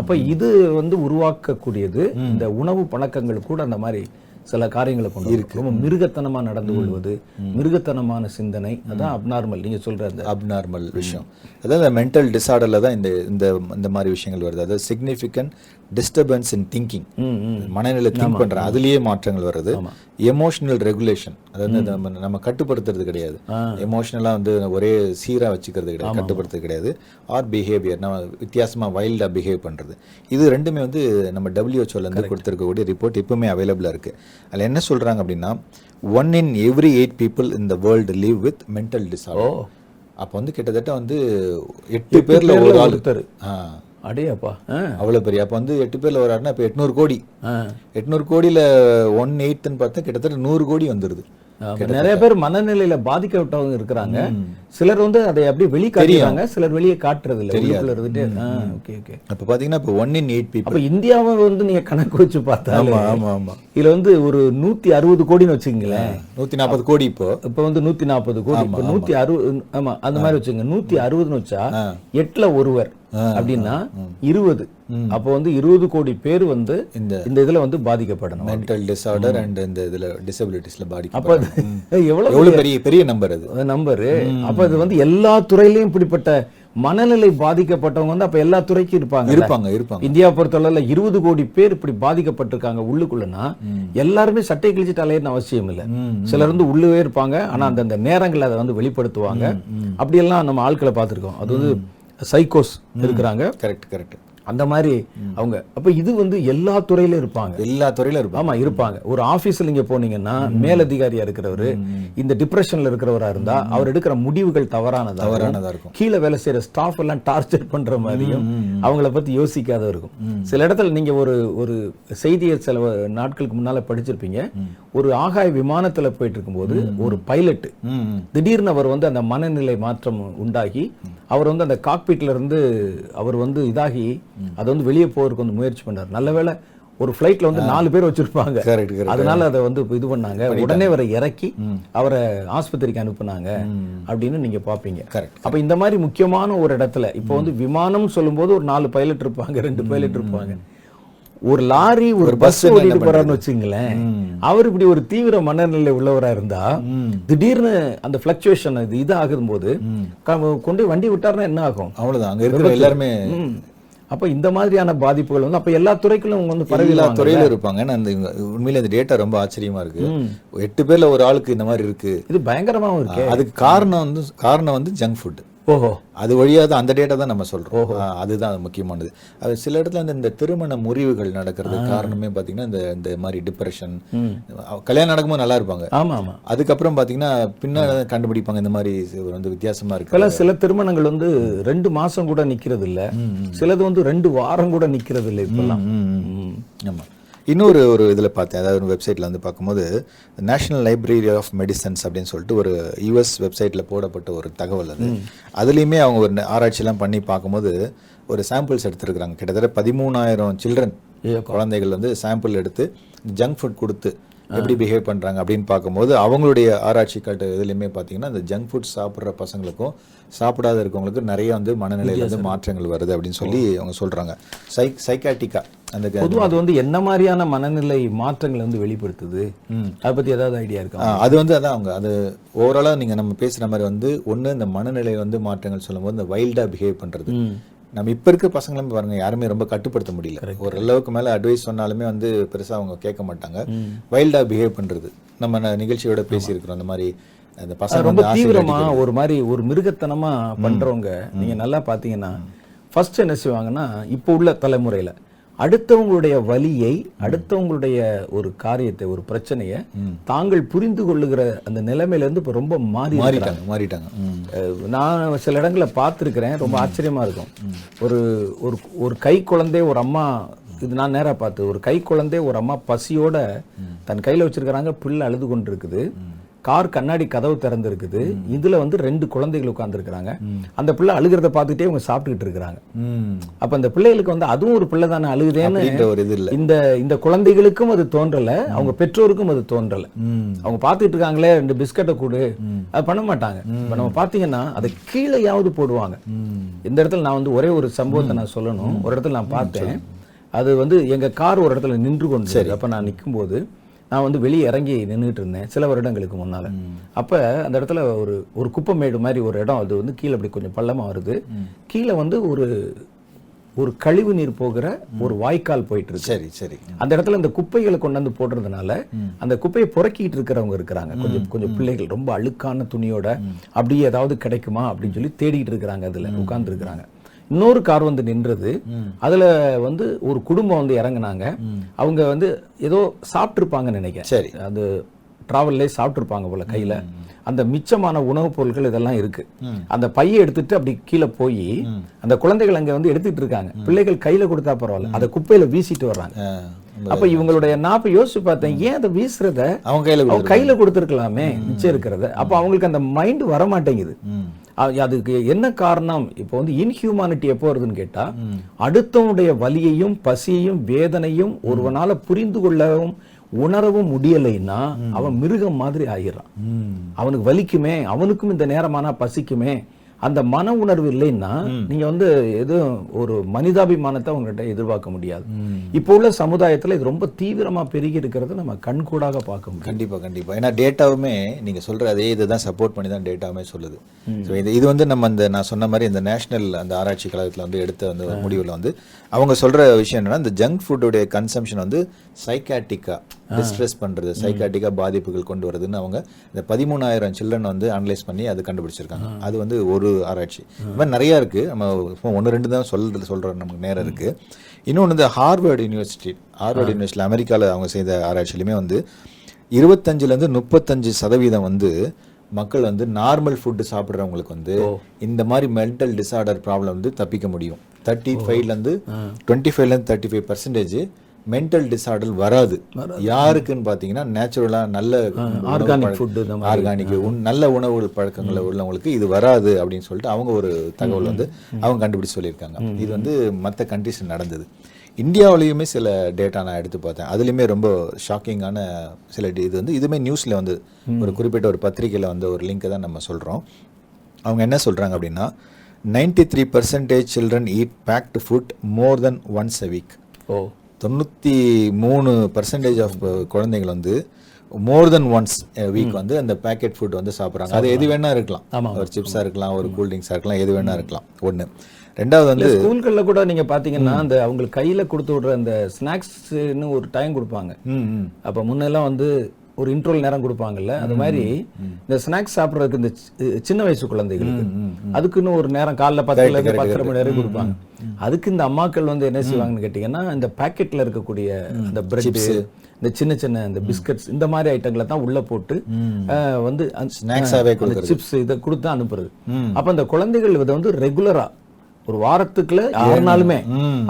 அப்ப இது வந்து உருவாக்கக்கூடியது இந்த உணவு பழக்கங்கள் கூட அந்த மாதிரி சில காரியங்களை கொண்டு இருக்கு. ரொம்ப மிருகத்தனமா நடந்து கொள்வது மிருகத்தனமான சிந்தனை அதான் அப்நார்மல் நீங்க சொல்ற அந்த அப்நார்மல் விஷயம். அதாவது மென்டல் டிசார்டரில் தான் இந்த இந்த இந்த மாதிரி விஷயங்கள் வருது. அதாவது சிக்னிஃபிகண்ட் டிஸ்டர்பன்ஸ் இன் திங்கிங் மனநிலை திங்க் பண்ற அதுலயே மாற்றங்கள் வருது எமோஷனல் ரெகுலேஷன் அதாவது நம்ம நம்ம கட்டுப்படுத்துறது கிடையாது. எமோஷனலா வந்து ஒரே சீரா வச்சுக்கிறது கிடையாது கட்டுப்படுத்துறது கிடையாது. ஆர் பிஹேவியர் நம்ம வித்தியாசமா வைல்டா பிஹேவ் பண்றது. இது ரெண்டுமே வந்து நம்ம டபிள்யூஹெச்ஓல இருந்து கொடுத்துருக்கக்கூடிய ரிப்போர்ட் இப்பவுமே அவைலபிளா இருக்கு. அதுல என்ன சொல்றாங்க அப்படின்னா one in every eight people in the world live with mental disorder அப்போ வந்து கிட்டத்தட்ட வந்து எட்டு பேர்ல பேர்ல ஒரு ஆள். ஆ. அவ்வளவு பெரிய அப்போ வந்து எட்டு பேர்ல ஆள்னா இப்போ எட்நூறு கோடி. எட்நூறு கோடியில ஒன் எயித்துன்னு பார்த்தா கிட்டத்தட்ட நூறு கோடி வந்துருது. ஆமா, நிறைய பேர் மனநிலையில பாதிக்கப்பட்டவங்க இருக்கிறாங்க. சிலர் வந்து அதை அப்படியே வெளியே காட்டுறாங்க சிலர் வெளியே காட்டுறது இல்ல உள்ளுக்குள்ள இருந்துட்டு ஓகே ஓகே. அப்போ பார்த்தீங்கன்னா இப்போ ஒன் இன் எயிட் பீப்புள் அப்ப இந்தியாவை வந்து நீங்க கணக்கு வச்சு பார்த்தாலே ஆமா ஆமா ஆமா. இதுல வந்து ஒரு நூத்தி அறுபது கோடின்னு வச்சுங்களேன் நூத்தி நாற்பது கோடி இப்போ. இப்ப வந்து நூத்தி நாற்பது கோடி இப்ப நூத்தி அறுபது ஆமா அந்த மாதிரி வச்சுங்க நூத்தி அறுபதுன்னு வச்சா எட்டுல ஒருவர். அப்படின்னா இருபது. அப்ப வந்து இருபது கோடி பேர் வந்து இந்த இந்த இதுல வந்து பாதிக்கப்படணும். மென்டல் டிசார்டர் அண்ட் இந்த இதுல டிசபிலிட்டிஸ்ல பாடி அப்ப எவ்வளவு எவ்வளவு பெரிய பெரிய நம்பர் அது? நம்பரு அப்ப இது வந்து எல்லா துறையிலயும் இப்படிப்பட்ட மனநிலை பாதிக்கப்பட்டவங்க வந்து அப்ப எல்லா துறைக்கும் இருப்பாங்க இருப்பாங்க இருப்பாங்க. இந்தியா பொறுத்தளவுல இருபது கோடி பேர் இப்படி பாதிக்கப்பட்டிருக்காங்க உள்ளுக்குள்ளனா எல்லாருமே சட்டை கிழிச்சிட்டு அலையணும் அவசியம் இல்ல. சிலர் வந்து உள்ளவே இருப்பாங்க. ஆனா அந்தந்த நேரங்கள்ல அதை வந்து வெளிப்படுத்துவாங்க. அப்படியெல்லாம் நம்ம ஆட்களை பார்த்திருக்கோம். அது வந்து சைக்கோஸ் இருக்கிறாங்க. கரெக்ட் கரெக்ட் அந்த மாதிரி அவங்க. அப்ப இது வந்து எல்லா துறையிலும் இருப்பாங்க. எல்லா துறையிலும் இருப்பாங்க. ஆமா இருப்பாங்க. ஒரு ஆபீஸ்ல நீங்க போனீங்கன்னா மேலதிகாரியா இருக்கிறவரு இந்த டிப்ரெஷன்ல இருக்கிறவரா இருந்தா அவர் எடுக்கிற முடிவுகள் தவறானதா தவறானதா இருக்கும். கீழே வேலை செய்யற ஸ்டாஃப் எல்லாம் டார்ச்சர் பண்ற மாதிரியும் அவங்கள பத்தி யோசிக்காத இருக்கும். சில இடத்துல நீங்க ஒரு ஒரு செய்தியை சில நாட்களுக்கு முன்னால படிச்சிருப்பீங்க. ஒரு ஆகாய விமானத்துல போயிட்டு இருக்கும்போது ஒரு பைலட். திடீர்னு அவர் வந்து அந்த மனநிலை மாற்றம் உண்டாகி அவர் வந்து அந்த காக்பீட்ல இருந்து அவர் வந்து இதாகி அதை வந்து வெளியே போறதுக்கு வந்து முயற்சி பண்ணார் நல்ல வேளை ஒரு ஃப்ளைட்ல வந்து நாலு பேர் வச்சிருப்பாங்க. அதனால அதை வந்து இது பண்ணாங்க. உடனே அவரை இறக்கி அவரை ஆஸ்பத்திரிக்கு அனுப்புனாங்க அப்படின்னு நீங்க பாப்பீங்க. Correct. அப்ப இந்த மாதிரி முக்கியமான ஒரு இடத்துல இப்போ வந்து விமானம் சொல்லும்போது ஒரு நாலு பைலட் இருப்பாங்க ரெண்டு பைலட் இருப்பாங்க. ஒரு லாரி ஒரு பஸ் ஓட்டிட்டு? போறாருன்னு வச்சுங்களேன் அவர் இப்படி ஒரு தீவிர மனநிலை உள்ளவரா இருந்தா திடீர்னு அந்த பிளக்சுவேஷன் இது இது ஆகும்போது கொண்டு வண்டி விட்டாருன்னா என்ன ஆகும்? அவ்வளவுதான். அங்க இருக்கிற எல்லாருமே. அப்ப இந்த மாதிரியான பாதிப்புகள் வந்து அப்ப எல்லா துறைகளும் வந்து எல்லா பரவிடுவாங்க துறையில இருப்பாங்க. அந்த உண்மையில இந்த டேட்டா ரொம்ப ஆச்சரியமா இருக்கு. எட்டு பேர்ல ஒரு ஆளுக்கு இந்த மாதிரி இருக்கு. இது பயங்கரமாவும் இருக்கு. அதுக்கு காரணம் வந்து காரணம் வந்து ஜங்க் ஃபுட் ஓஹோ. அது வழியா தான் அந்த டேட்டா தான் நம்ம சொல்றோம். ஆ, அதுதான் அது முக்கியமானது. அது சில இடத்துல இந்த இந்த திருமண முறிவுகள் நடக்கிறது காரணமே பாத்தீங்கன்னா இந்த இந்த மாதிரி டிப்ரெஷன் கல்யாணம் நடக்கும்போது நல்லா இருப்பாங்க. ஆமா ஆமா. அதுக்கப்புறம் பாத்தீங்கன்னா பின்னாடி கண்டுபிடிப்பாங்க. இந்த மாதிரி வந்து வித்தியாசமா இருக்கு. சில திருமணங்கள் வந்து ரெண்டு மாசம் கூட நிக்கிறது இல்ல சிலது வந்து ரெண்டு வாரம் கூட நிக்கிறது இல்ல இப்பெல்லாம். ம். இன்னொரு ஒரு இதில் பார்த்தேன். அதாவது ஒரு வெப்சைட்டில் வந்து பார்க்கும்போது நேஷனல் லைப்ரரி ஆஃப் மெடிசன்ஸ் அப்படின்னு சொல்லிட்டு ஒரு யூஎஸ் வெப்சைட்டில் போடப்பட்ட ஒரு தகவல் அது. அதுலேயுமே அவங்க ஒரு ஆராய்ச்சிலாம் பண்ணி பார்க்கும்போது ஒரு சாம்பிள்ஸ் எடுத்திருக்கிறாங்க. கிட்டத்தட்ட பதிமூணாயிரம் சில்ட்ரன் குழந்தைகள் வந்து சாம்பிள் எடுத்து ஜங்க் ஃபுட் கொடுத்து எப்படி பிஹேவ் பண்ணுறாங்க அப்படின்னு பார்க்கும்போது அவங்களுடைய ஆராய்ச்சி காட்டு இதுலையுமே பார்த்தீங்கன்னா இந்த ஜங்க் ஃபுட் சாப்பிட்ற பசங்களுக்கும் சாப்பிடாத இருக்கவங்களுக்கும் நிறைய வந்து மனநிலையில வந்து மாற்றங்கள் வருது அப்படின்னு சொல்லி அவங்க சொல்கிறாங்க சை சைக்காட்டிக்கா அந்த க- பொதுவா அது வந்து என்ன மாதிரியான மனநிலை மாற்றங்களை வந்து வெளிப்படுத்துது? அதை பத்தி ஏதாவது ஐடியா இருக்கா? அது வந்து அதான் அவங்க அது ஓவராலாக நீங்கள் நம்ம பேசுகிற மாதிரி வந்து ஒன்று இந்த மனநிலை வந்து மாற்றங்கள் சொல்லும்போது இந்த வைல்டாக பிஹேவ் பண்ணுறது நம்ம இப்போ இருக்க பசங்களும் பாருங்க யாருமே ரொம்ப கட்டுப்படுத்த முடியல. ஓரளவுக்கு மேலே அட்வைஸ் சொன்னாலுமே வந்து பெருசாக அவங்க கேட்க மாட்டாங்க. வைல்டாக பிஹேவ் பண்ணுறது நம்ம நிகழ்ச்சியோட பேசியிருக்கிறோம். அந்த மாதிரி அந்த பசங்க ரொம்ப தீவிரமா ஒரு மாதிரி ஒரு மிருகத்தனமா பண்றவங்க. நீங்க நல்லா பாத்தீங்கன்னா ஃபர்ஸ்ட் என்ன செய்வாங்கன்னா இப்போ உள்ள தலைமுறையில அடுத்தவங்களுடைய வலியை அடுத்தவங்களுடைய ஒரு காரியத்தை ஒரு பிரச்சனையை தாங்கள் புரிந்து கொள்ளுகிற அந்த நிலைமையில இருந்து இப்ப ரொம்ப மாறி. மாறிட்டாங்க மாறிட்டாங்க. நான் சில இடங்களில் பார்த்துருக்கிறேன் ரொம்ப ஆச்சரியமா இருக்கும். ஒரு ஒரு ஒரு கை குழந்தை ஒரு அம்மா இது நான் நேரா பார்த்து ஒரு கை குழந்தை ஒரு அம்மா பசியோட தன் கையில வச்சிருக்கிறாங்க பிள்ளை அழுது கொண்டு இருக்குது கார் கண்ணாடி கதவு திறந்திருக்குது. இதுல வந்து ரெண்டு குழந்தைகள் உட்கார்ந்துருக்கிறாங்க. அந்த பிள்ளை அழுகிறத பார்த்துட்டே இவங்க சாப்பிட்டுக்கிட்டு இருக்கிறாங்க. அப்ப அந்த பிள்ளைகளுக்கு வந்து அதுவும் ஒரு பிள்ளை தானே அழுகுதேன்னு ஒரு இது இல்லை. இந்த இந்த குழந்தைகளுக்கும் அது தோன்றல அவங்க பெற்றோருக்கும் அது தோன்றல. அவங்க பார்த்துட்டு இருக்காங்களே ரெண்டு பிஸ்கட்டை கொடு. அது பண்ண மாட்டாங்க. இப்ப நம்ம பாத்தீங்கன்னா அதை கீழேயாவது போடுவாங்க. இந்த இடத்துல நான் வந்து ஒரே ஒரு சம்பவத்தை நான் சொல்லணும். ஒரு இடத்துல நான் பார்த்தேன். அது வந்து எங்க கார் ஒரு இடத்துல நின்று கொண்டு சரி. அப்ப நான் நிக்கும்போது நான் வந்து வெளியே இறங்கி நின்றுட்டு இருந்தேன் சில வருடங்களுக்கு முன்னால. அப்ப அந்த இடத்துல ஒரு ஒரு குப்பைமேடு மாதிரி ஒரு இடம் அது வந்து கீழே அப்படி கொஞ்சம் பள்ளமா வருது. கீழே வந்து ஒரு ஒரு கழிவு நீர் போகிற ஒரு வாய்க்கால் போயிட்டு இருக்கு. சரி சரி. அந்த இடத்துல இந்த குப்பைகளை கொண்டாந்து போடுறதுனால அந்த குப்பையை புறக்கிட்டு இருக்கிறவங்க இருக்கிறாங்க. கொஞ்சம் கொஞ்சம் பிள்ளைகள் ரொம்ப அழுக்கான துணியோட அப்படியே ஏதாவது கிடைக்குமா அப்படின்னு சொல்லி தேடிட்டு இருக்கிறாங்க அதுல உட்கார்ந்து இருக்கிறாங்க. இன்னொரு கார் வந்து நின்றது. அதுல வந்து ஒரு குடும்பம் வந்து இறங்குனாங்க. அவங்க வந்து ஏதோ சாப்பிட்டுருப்பாங்கன்னு நினைக்கிறேன். சரி. அது டிராவல்லே சாப்பிட்டுருப்பாங்க போல கையில. அந்த மிச்சமான உணவுப் பொருட்கள் இதெல்லாம் இருக்கு. அந்த பையை எடுத்துட்டு அப்படி கீழே போய் அந்த குழந்தைகள் அங்க வந்து எடுத்துட்டு இருக்காங்க. பிள்ளைகள் கையில கொடுத்தா பரவாயில்ல. அதை குப்பையில வீசிட்டு வர்றாங்க. அப்ப இவங்களுடைய நான் யோசிச்சு பார்த்தேன். ஏன் அதை வீசுறத? அவங்க கையில் கையில கொடுத்துருக்கலாமே. மிச்சம் இருக்கிறத. அப்ப அவங்களுக்கு அந்த மைண்ட் வர மாட்டேங்குது அதுக்கு என்ன காரணம்? இப்போ வந்து இன்ஹியூமானிட்டி எப்போ வருதுன்னு கேட்டா அடுத்தவனுடைய வலியையும் பசியையும் வேதனையும் ஒருவனால புரிந்து கொள்ளவும் உணரவும் முடியலைன்னா அவன் மிருகம் மாதிரி ஆயிடுறான். ம். அவனுக்கு வலிக்குமே அவனுக்கும் இந்த நேரமானா பசிக்குமே அந்த மன உணர்வு இல்லைன்னா நீங்க வந்து எதுவும் ஒரு மனிதாபிமானத்தை அவங்ககிட்ட எதிர்பார்க்க முடியாது. இப்போ உள்ள சமுதாயத்துல இது ரொம்ப தீவிரமா பெருகி இருக்கிறத நம்ம கண்கூடாக பார்க்க முடியும். கண்டிப்பா கண்டிப்பா. ஏன்னா டேட்டாவுமே நீங்க சொல்ற அதே இதுதான் சப்போர்ட் பண்ணி தான் டேட்டாவுமே சொல்லுது. ஸோ இது இது வந்து நம்ம அந்த நான் சொன்ன மாதிரி இந்த நேஷனல் அந்த ஆராய்ச்சி கழகத்துல வந்து எடுத்த அந்த முடிவுல வந்து அவங்க சொல்ற விஷயம் என்னன்னா இந்த ஜங்க் ஃபுட்டுடைய கன்சம்ஷன் வந்து சைக்காட்டிக்கா டிஸ்ட்ரெஸ் பண்றது சைக்காட்டிக்கா பாதிப்புகள் கொண்டு வருதுன்னு அவங்க இந்த பதிமூணாயிரம் சில்ட்ரன் வந்து அனலைஸ் பண்ணி அது கண்டுபிடிச்சிருக்காங்க. அது வந்து ஒரு ஆராய்ச்சி. இந்த மாதிரி நிறைய இருக்கு. நம்ம ஒன்று ரெண்டு தான் சொல்றது சொல்ற நமக்கு நேரம் இருக்கு. இன்னொன்று இந்த ஹார்வர்ட் யூனிவர்சிட்டி. ஹார்வர்ட் யூனிவர்சிட்டி அமெரிக்காவில் அவங்க செய்த ஆராய்ச்சியிலுமே வந்து இருபத்தஞ்சுலேருந்து முப்பத்தஞ்சு சதவீதம் வந்து மக்கள் வந்து நார்மல் ஃபுட்டு சாப்பிட்றவங்களுக்கு வந்து இந்த மாதிரி மென்டல் டிசார்டர் ப்ராப்ளம் வந்து தப்பிக்க முடியும். தேர்ட்டி ஃபைவ்லேருந்து டுவெண்ட்டி ஃபைவ்லேருந்து thirty five percentage mental disorder வராது. யாருக்குன்னு பார்த்தீங்கன்னா நேச்சுரலாக நல்ல ஆர்கானிக் ஃபுட்டு ஆர்கானிக் நல்ல உணவு பழக்கங்களை உள்ளவங்களுக்கு இது வராது அப்படின்னு சொல்லிட்டு அவங்க ஒரு தகவல் வந்து அவங்க கண்டுபிடிச்சு சொல்லியிருக்காங்க. இது வந்து மற்ற கண்ட்ரிஸ் நடந்தது. இந்தியாவிலையுமே சில டேட்டா நான் எடுத்து பார்த்தேன். அதுலேயுமே ரொம்ப ஷாக்கிங்கான சில இது வந்து இதுவுமே நியூஸில் வந்து ஒரு குறிப்பிட்ட ஒரு பத்திரிக்கையில் வந்து ஒரு லிங்கை தான் நம்ம சொல்கிறோம் அவங்க என்ன சொல்கிறாங்க அப்படின்னா ninety three percentage children eat packed food more then once a week oh. தொண்ணூற்றி மூணு பர்சன்டேஜ் ஆஃப் குழந்தைகள் வந்து மோர் தென் ஒன்ஸ் வீக் வந்து அந்த பேக்கெட் ஃபுட் வந்து சாப்பிட்றாங்க. அது எது வேணா இருக்கலாம். ஒரு சிப்ஸாக இருக்கலாம் ஒரு கூல் ட்ரிங்க்ஸாக இருக்கலாம் எது வேணா இருக்கலாம். ஒன்று ரெண்டாவது வந்து ஸ்கூல்கள்ல கூட நீங்க பாத்தீங்கன்னா அந்த அவங்களுக்கு கையில கொடுத்து விடுற அந்த ஸ்நாக்ஸ்னு ஒரு டைம் கொடுப்பாங்க. அப்ப முன்னெல்லாம் வந்து ஒரு இன்ட்ரோல் நேரம் கொடுப்பாங்கல்ல? அது மாதிரி இந்த ஸ்நாக்ஸ் சாப்பிடுறதுக்கு இந்த சின்ன வயசு குழந்தைகளுக்கு அதுக்குன்னு ஒரு நேரம் காலைல பத்துல இருந்து பத்தரை மணி நேரம் கொடுப்பாங்க. அதுக்கு இந்த அம்மாக்கள் வந்து என்ன செய்வாங்கன்னு கேட்டீங்கன்னா இந்த பாக்கெட்ல இருக்கக்கூடிய அந்த பிரெட் இந்த சின்ன சின்ன இந்த பிஸ்கட்ஸ் இந்த மாதிரி ஐட்டங்களை தான் உள்ள போட்டு வந்து சிப்ஸ் இதை கொடுத்து அனுப்புறது. அப்ப அந்த குழந்தைகள் இதை வந்து ரெகுலரா ஒரு வாரத்துக்குள்ள நாளுமே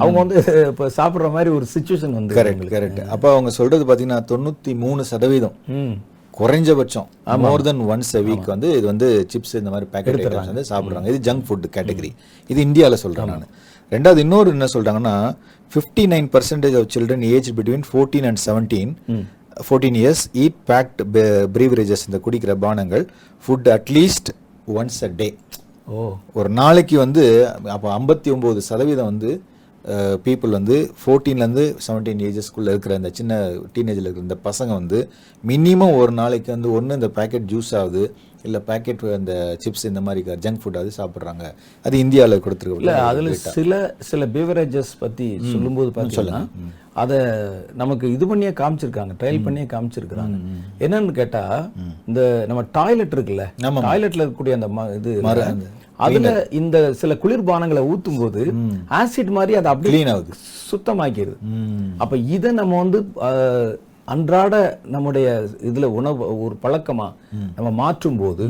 அவங்க வந்து இப்ப சாப்பிடுற மாதிரி ஒரு சுச்சுவேஷன் வந்து கரெக்ட் கரெக்ட் அப்போ அவங்க சொல்றது பார்த்தீங்கன்னா தொண்ணூற்றி மூணு சதவீதம். ம். குறைஞ்சபட்சம். More than once a week வந்து இது வந்து சிப்ஸ் இந்த மாதிரி பேக்கெட் ஐட்டம்ஸ் வந்து சாப்பிடுறாங்க. இது ஜங்க் ஃபுட் கேட்டகரி இது இந்தியாவில் சொல்றேன் நான். ரெண்டாவது இன்னொரு என்ன சொல்றாங்கன்னா fifty nine percentage of children age between fourteen and seventeen fourteen years eat packed beverages இந்த குடிக்கிற பானங்கள் food at least once a day ஓ. ஒரு நாளைக்கு வந்து அப்போ ஐம்பத்தி ஒம்பது சதவீதம் வந்து பீப்புள் வந்து ஃபோர்டீன்லேருந்து செவன்டீன் ஏஜஸ்க்குள்ளே இருக்கிற இந்த சின்ன டீனேஜில் இருக்கிற இந்த பசங்க வந்து மினிமம் ஒரு நாளைக்கு வந்து ஒன்று இந்த பேக்கெட் ஜூஸ் ஆகுது. இல்லை பேக்கெட் அந்த சிப்ஸ் இந்த மாதிரி ஜங்க் ஃபுட் அது சாப்பிட்றாங்க. அது இந்தியாவில் இல்ல கொடுத்துருக்க அதுல சில சில பிவரேஜஸ் பத்தி சொல்லும்போது பாத்தீங்கன்னா அத நமக்கு இது பண்ணியே காமிச்சிருக்காங்க ட்ரையல் பண்ணியே காமிச்சிருக்காங்க என்னன்னு கேட்டா இந்த நம்ம டாய்லெட் இருக்குல்ல ஆமாம். டாய்லெட்ல இருக்கக்கூடிய அந்த இது அதுல இந்த சில குளிர்பானங்களை ஊத்தும் போது ஆசிட் மாதிரி அதை அப்படியே சுத்தமாக்கிடுது அப்ப இதை நம்ம வந்து அன்றாட நம்முடைய இதுல உணவு ஒரு பழக்கமா நம்ம மாற்றும் போது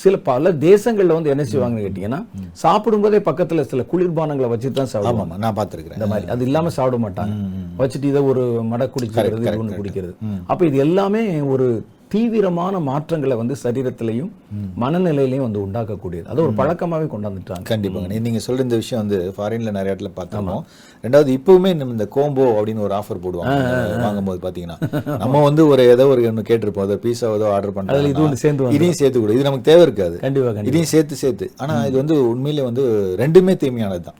சில பல தேசங்கள்ல வந்து என்ன செய்வாங்கன்னு கேட்டீங்கன்னா சாப்பிடும்போதே பக்கத்துல சில குளிர்பானங்களை வச்சுட்டு தான் சாப்பிடுவாங்க. நான் பார்த்துருக்குறேன். இந்த மாதிரி. அது இல்லாம சாப்பிட மாட்டாங்க. வச்சுட்டு இதை ஒரு மடை குடிக்கிறது ஒண்ணு குடிக்கிறது. அப்ப இது எல்லாமே ஒரு தீவிரமான மாற்றங்களை வந்து சரீரத்திலையும் மனநிலையிலையும் வந்து உண்டாக்கக்கூடியது. அது ஒரு பழக்கமாவே கொண்டாந்துட்டாங்க. கண்டிப்பாங்க. நீங்க சொல்ற இந்த விஷயம் வந்து ஃபாரின்ல நிறைய இடத்துல பார்த்தோம் ரெண்டாவது இப்பவுமே இந்த கோம்போ அப்படின்னு ஒரு ஆஃபர் போடுவாங்க. வாங்கும்போது பாத்தீங்கன்னா நம்ம வந்து ஒரு ஏதோ ஒரு ஒன்று கேட்டிருப்போம். அதை பீஸா ஏதோ ஆர்டர் அதுல இது சேர்ந்து பண்றோம் இதையும் சேர்த்து கூட. இது நமக்கு தேவை இருக்காது. கண்டிப்பா கண்டிப்பா. இதையும் சேர்த்து சேர்த்து. ஆனா இது வந்து உண்மையிலே வந்து ரெண்டுமே தீமையானது தான்.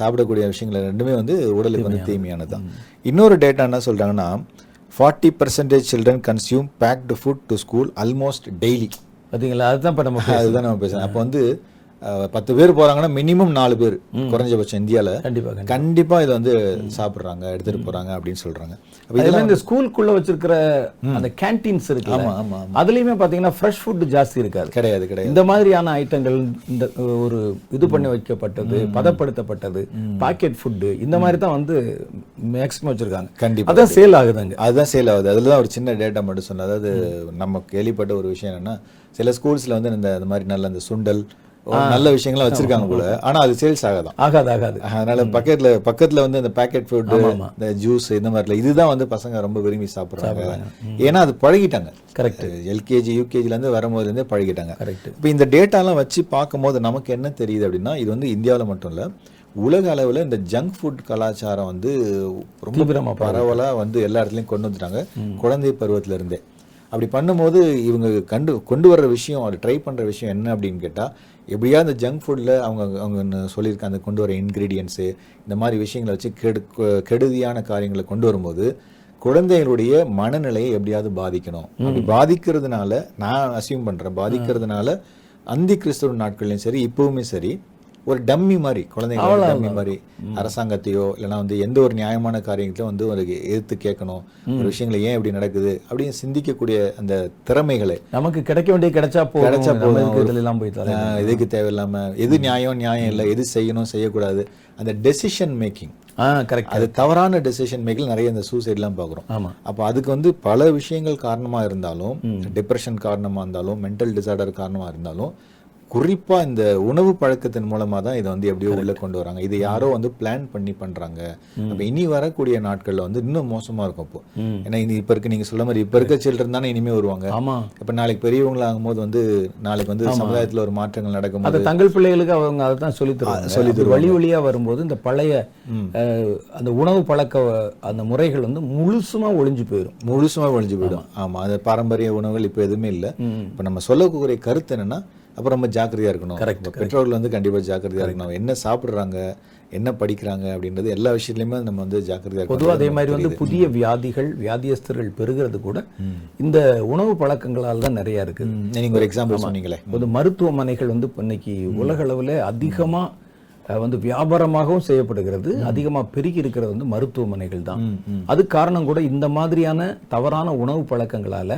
சாப்பிடக்கூடிய விஷயங்கள் ரெண்டுமே வந்து உடலுக்கு வந்து தீமையானது. தான். இன்னொரு டேட்டா என்ன சொல்றாங்கன்னா forty percentage children consume packed food to school almost daily பாத்தீங்களா? அதுதான் இப்ப நம்ம அதுதான் நம்ம பேசுறோம் அப்போ வந்து பத்து பேர் போறாங்கன்னா மினிமம் நாலு பேர் குறைஞ்சபட்சம் இந்தியால. கண்டிப்பா கண்டிப்பா. கண்டிப்பா இதை வந்து சாப்பிடுறாங்க எடுத்துட்டு போறாங்க அப்படின்னு அதே மாதிரி இந்த ஸ்கூலுக்குள்ள வச்சிருக்கிற அந்த கேண்டீன்ஸ் இருக்குல்ல ஆமா ஆமா ஆமா. அதுலயுமே பாத்தீங்கன்னா ஃப்ரெஷ் ஃபுட் ஜாஸ்தி இருக்காது. கிடையாது கிடையாது. இந்த மாதிரியான ஐட்டங்கள் இந்த ஒரு இது பண்ணி வைக்கப்பட்டது பதப்படுத்தப்பட்டது பாக்கெட் ஃபுட் இந்த மாதிரி தான் வந்து மேக்ஸிமம் வச்சிருக்காங்க. கண்டிப்பா அதான் சேல் ஆகுதுங்க. அதுதான் சேல் ஆகுது. அதில் தான் ஒரு சின்ன டேட்டா மட்டும் சொன்னேன். அதாவது நம்ம கேள்விப்பட்ட ஒரு விஷயம் என்னன்னா சில ஸ்கூல்ஸ்ல வந்து இந்த மாதிரி நல்ல இந்த சுண்டல் நல்ல விஷயங்கள்லாம் வச்சிருக்காங்க போல. ஆனா அது சேல்ஸ் ஆகாதான் ஆகாது ஆகாது. அதனால பக்கெட்ல பக்கத்துல வந்து இந்த பேக்கெட் ஃபுட் இந்த ஜூஸ் இந்த மாதிரில இதுதான் வந்து பசங்க ரொம்ப விரும்பி சாப்பிடுறாங்க. ஏன்னா அது பழகிட்டாங்க. கரெக்ட் எல்கேஜி யூகேஜில இருந்து வரும்போதுல இருந்தே பழகிட்டாங்க. கரெக்ட் இப்போ இந்த டேட்டாலாம் வச்சு பார்க்கும்போது நமக்கு என்ன தெரியுது அப்படின்னா இது வந்து இந்தியாவில் மட்டும் இல்ல உலக அளவில் இந்த ஜங்க் ஃபுட் கலாச்சாரம் வந்து ரொம்ப பரவலாக வந்து எல்லா இடத்துலையும் கொண்டு வந்துட்டாங்க. குழந்தை பருவத்துல இருந்தே அப்படி பண்ணும்போது இவங்க கண்டு கொண்டு வர்ற விஷயம் அது ட்ரை பண்ற விஷயம் என்ன அப்படின்னு கேட்டா எப்படியா இந்த ஜங்க் ஃபுட்டில் அவங்க அவங்க என்ன சொல்லியிருக்காங்க அந்த கொண்டு வர இன்க்ரீடியன்ஸு இந்த மாதிரி விஷயங்களை வச்சு கெடு கெடுதியான காரியங்களை கொண்டு வரும்போது குழந்தைகளுடைய மனநிலையை எப்படியாவது பாதிக்கணும். அப்படி பாதிக்கிறதுனால நான் அசியூம் பண்றேன் பாதிக்கிறதுனால அந்தி கிறிஸ்துவ நாட்கள்லையும் சரி இப்பவுமே சரி ஒரு டம்மி மாதிரி குழந்தைங்க டம்மி மாதிரி அரசாங்கத்தையோ இல்லைன்னா வந்து எந்த ஒரு நியாயமான காரியத்தையும் வந்து ஒரு எதிர்த்து கேட்கணும். ஒரு விஷயங்களை ஏன் இப்படி நடக்குது அப்படின்னு சிந்திக்கக்கூடிய அந்த திறமைகளை நமக்கு கிடைக்க வேண்டிய கிடைச்சா போதும். கிடைச்சா போதும். போய் எதுக்கு தேவையில்லாம எது நியாயம் நியாயம் இல்லை எது செய்யணும் செய்யக்கூடாது. அந்த டெசிஷன் மேக்கிங் கரெக்ட் அது தவறான டெசிஷன் மேக்கில் நிறைய இந்த சூசைட்லாம் பார்க்குறோம். ஆமா. அப்போ அதுக்கு வந்து பல விஷயங்கள் காரணமாக இருந்தாலும் டிப்ரெஷன் காரணமாக இருந்தாலும் மென்டல் டிசார்டர் காரணமாக இருந்தாலும் குறிப்பா இந்த உணவு பழக்கத்தின் மூலமா தான் இதை வந்து எப்படியோ உள்ள கொண்டு வராங்க. இது யாரோ வந்து பிளான் பண்ணி பண்றாங்க. அப்ப இனி வரக்கூடிய நாட்கள்ல வந்து இன்னும் மோசமா இருக்கும் இப்போ. ஏன்னா இனி இப்ப இருக்க நீங்க சொல்ல மாதிரி இப்ப இருக்க சில்ட்ரன் தானே இனிமே வருவாங்க. ஆமா. இப்ப நாளைக்கு பெரியவங்களா ஆகும்போது வந்து நாளைக்கு வந்து சமுதாயத்துல ஒரு மாற்றங்கள் நடக்கும்போது அது தங்கள் பிள்ளைகளுக்கு அவங்க அதை தான் சொல்லி தருவாங்க. சொல்லி அப்படி வழி வழியா வரும்போது இந்த பழைய அந்த உணவு பழக்க அந்த முறைகள் வந்து முழுசுமா ஒளிஞ்சு போயிடும். முழுசுமா ஒழிஞ்சு போயிடும். ஆமா. அது பாரம்பரிய உணவுகள் இப்ப எதுவுமே இல்ல. இப்ப நம்ம சொல்லக்கூடிய கருத்து என்னன்னா அப்ப நம்ம ஜாக்கிரதையா இருக்கணும். இப்ப பெற்றோர்கள் வந்து கண்டிப்பா ஜாக்கிரதையா இருக்கணும். என்ன சாப்பிடுறாங்க என்ன படிக்கிறாங்க அப்படின்றது எல்லா விஷயத்துலையுமே நம்ம வந்து ஜாக்கிரதையாக பொதுவாக அதே மாதிரி வந்து புதிய வியாதிகள் வியாதியஸ்தர்கள் பெருகிறது கூட இந்த உணவு பழக்கங்களால் தான் நிறைய இருக்குது. நீங்கள் ஒரு எக்ஸாம்பிள் சொன்னீங்களே. பொது மருத்துவமனைகள் வந்து இன்னைக்கு உலக அளவில் அதிகமா அஹ், வந்து வியாபாரமாகவும் செய்யப்படுகிறது. அதிகமா பெருகி இருக்கிறது வந்து மருத்துவமனைகள் தான் அது காரணம் கூட இந்த மாதிரியான தவறான உணவு பழக்கங்களால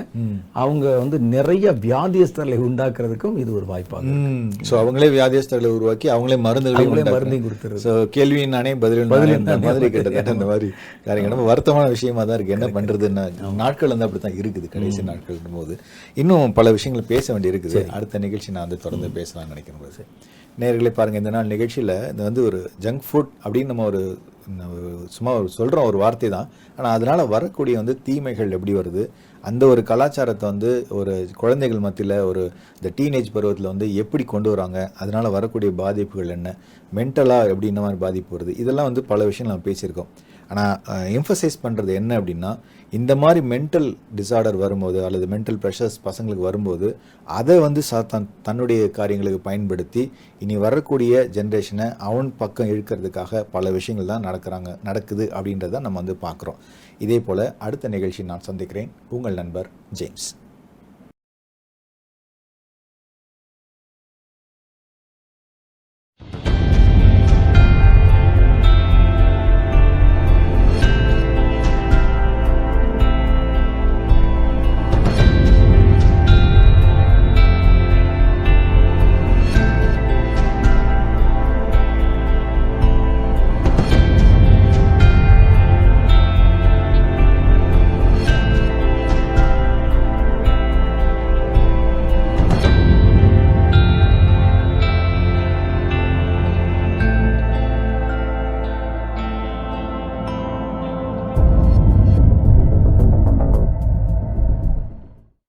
அவங்க வந்து நிறைய வியாதியஸ்தர்களை உண்டாக்குறதுக்கும் இது ஒரு வாய்ப்பாகும் ஸோ அவங்களே வியாதியஸ்தர்களை உருவாக்கி அவங்களே மருந்துகளை அவங்களே. மருந்தையும் கொடுத்துருது ஸோ கேள்வி நானே பதில் நானே இந்த மாதிரி கிட்டத்தட்ட இந்த மாதிரி. காரியங்கள் ரொம்ப வருத்தமான விஷயமா தான் இருக்கு. என்ன பண்றதுன்னு நாட்கள் வந்து அப்படித்தான் இருக்குது. கடைசி நாட்கள் போது இன்னும் பல விஷயங்கள் பேச வேண்டி இருக்குது அடுத்த நிகழ்ச்சி நான் வந்து தொடர்ந்து பேசலாம்னு நினைக்கிறேன். போது நேர்களே பாருங்கள் இந்த நாள் நிகழ்ச்சியில் இது வந்து ஒரு ஜங்க் ஃபுட் அப்படின்னு நம்ம ஒரு சும்மா ஒரு சொல்கிறோம் ஒரு வார்த்தை தான். ஆனால் அதனால் வரக்கூடிய வந்து தீமைகள் எப்படி வருது? அந்த ஒரு கலாச்சாரத்தை வந்து ஒரு குழந்தைகள் மத்தியில் ஒரு இந்த டீனேஜ் பருவத்தில் வந்து எப்படி கொண்டு வராங்க? அதனால் வரக்கூடிய பாதிப்புகள் என்ன? மென்டலாக எப்படி இந்த மாதிரி பாதிப்பு வருது? இதெல்லாம் வந்து பல விஷயங்கள் நம்ம பேசியிருக்கோம். ஆனால் எம்ஃபசைஸ் பண்ணுறது என்ன அப்படின்னா இந்த மாதிரி மென்டல் டிசார்டர் வரும்போது அல்லது மென்டல் ப்ரெஷர்ஸ் பசங்களுக்கு வரும்போது அதை வந்து சா தன் தன்னுடைய காரியங்களுக்கு பயன்படுத்தி இனி வரக்கூடிய ஜென்ரேஷனை அவன் பக்கம் இழுக்கிறதுக்காக பல விஷயங்கள் தான் நடக்கிறாங்க நடக்குது அப்படின்றத நம்ம வந்து பார்க்குறோம். இதே போல் அடுத்த நிகழ்ச்சி நான் சந்திக்கிறேன். உங்கள் நண்பர் ஜேம்ஸ்.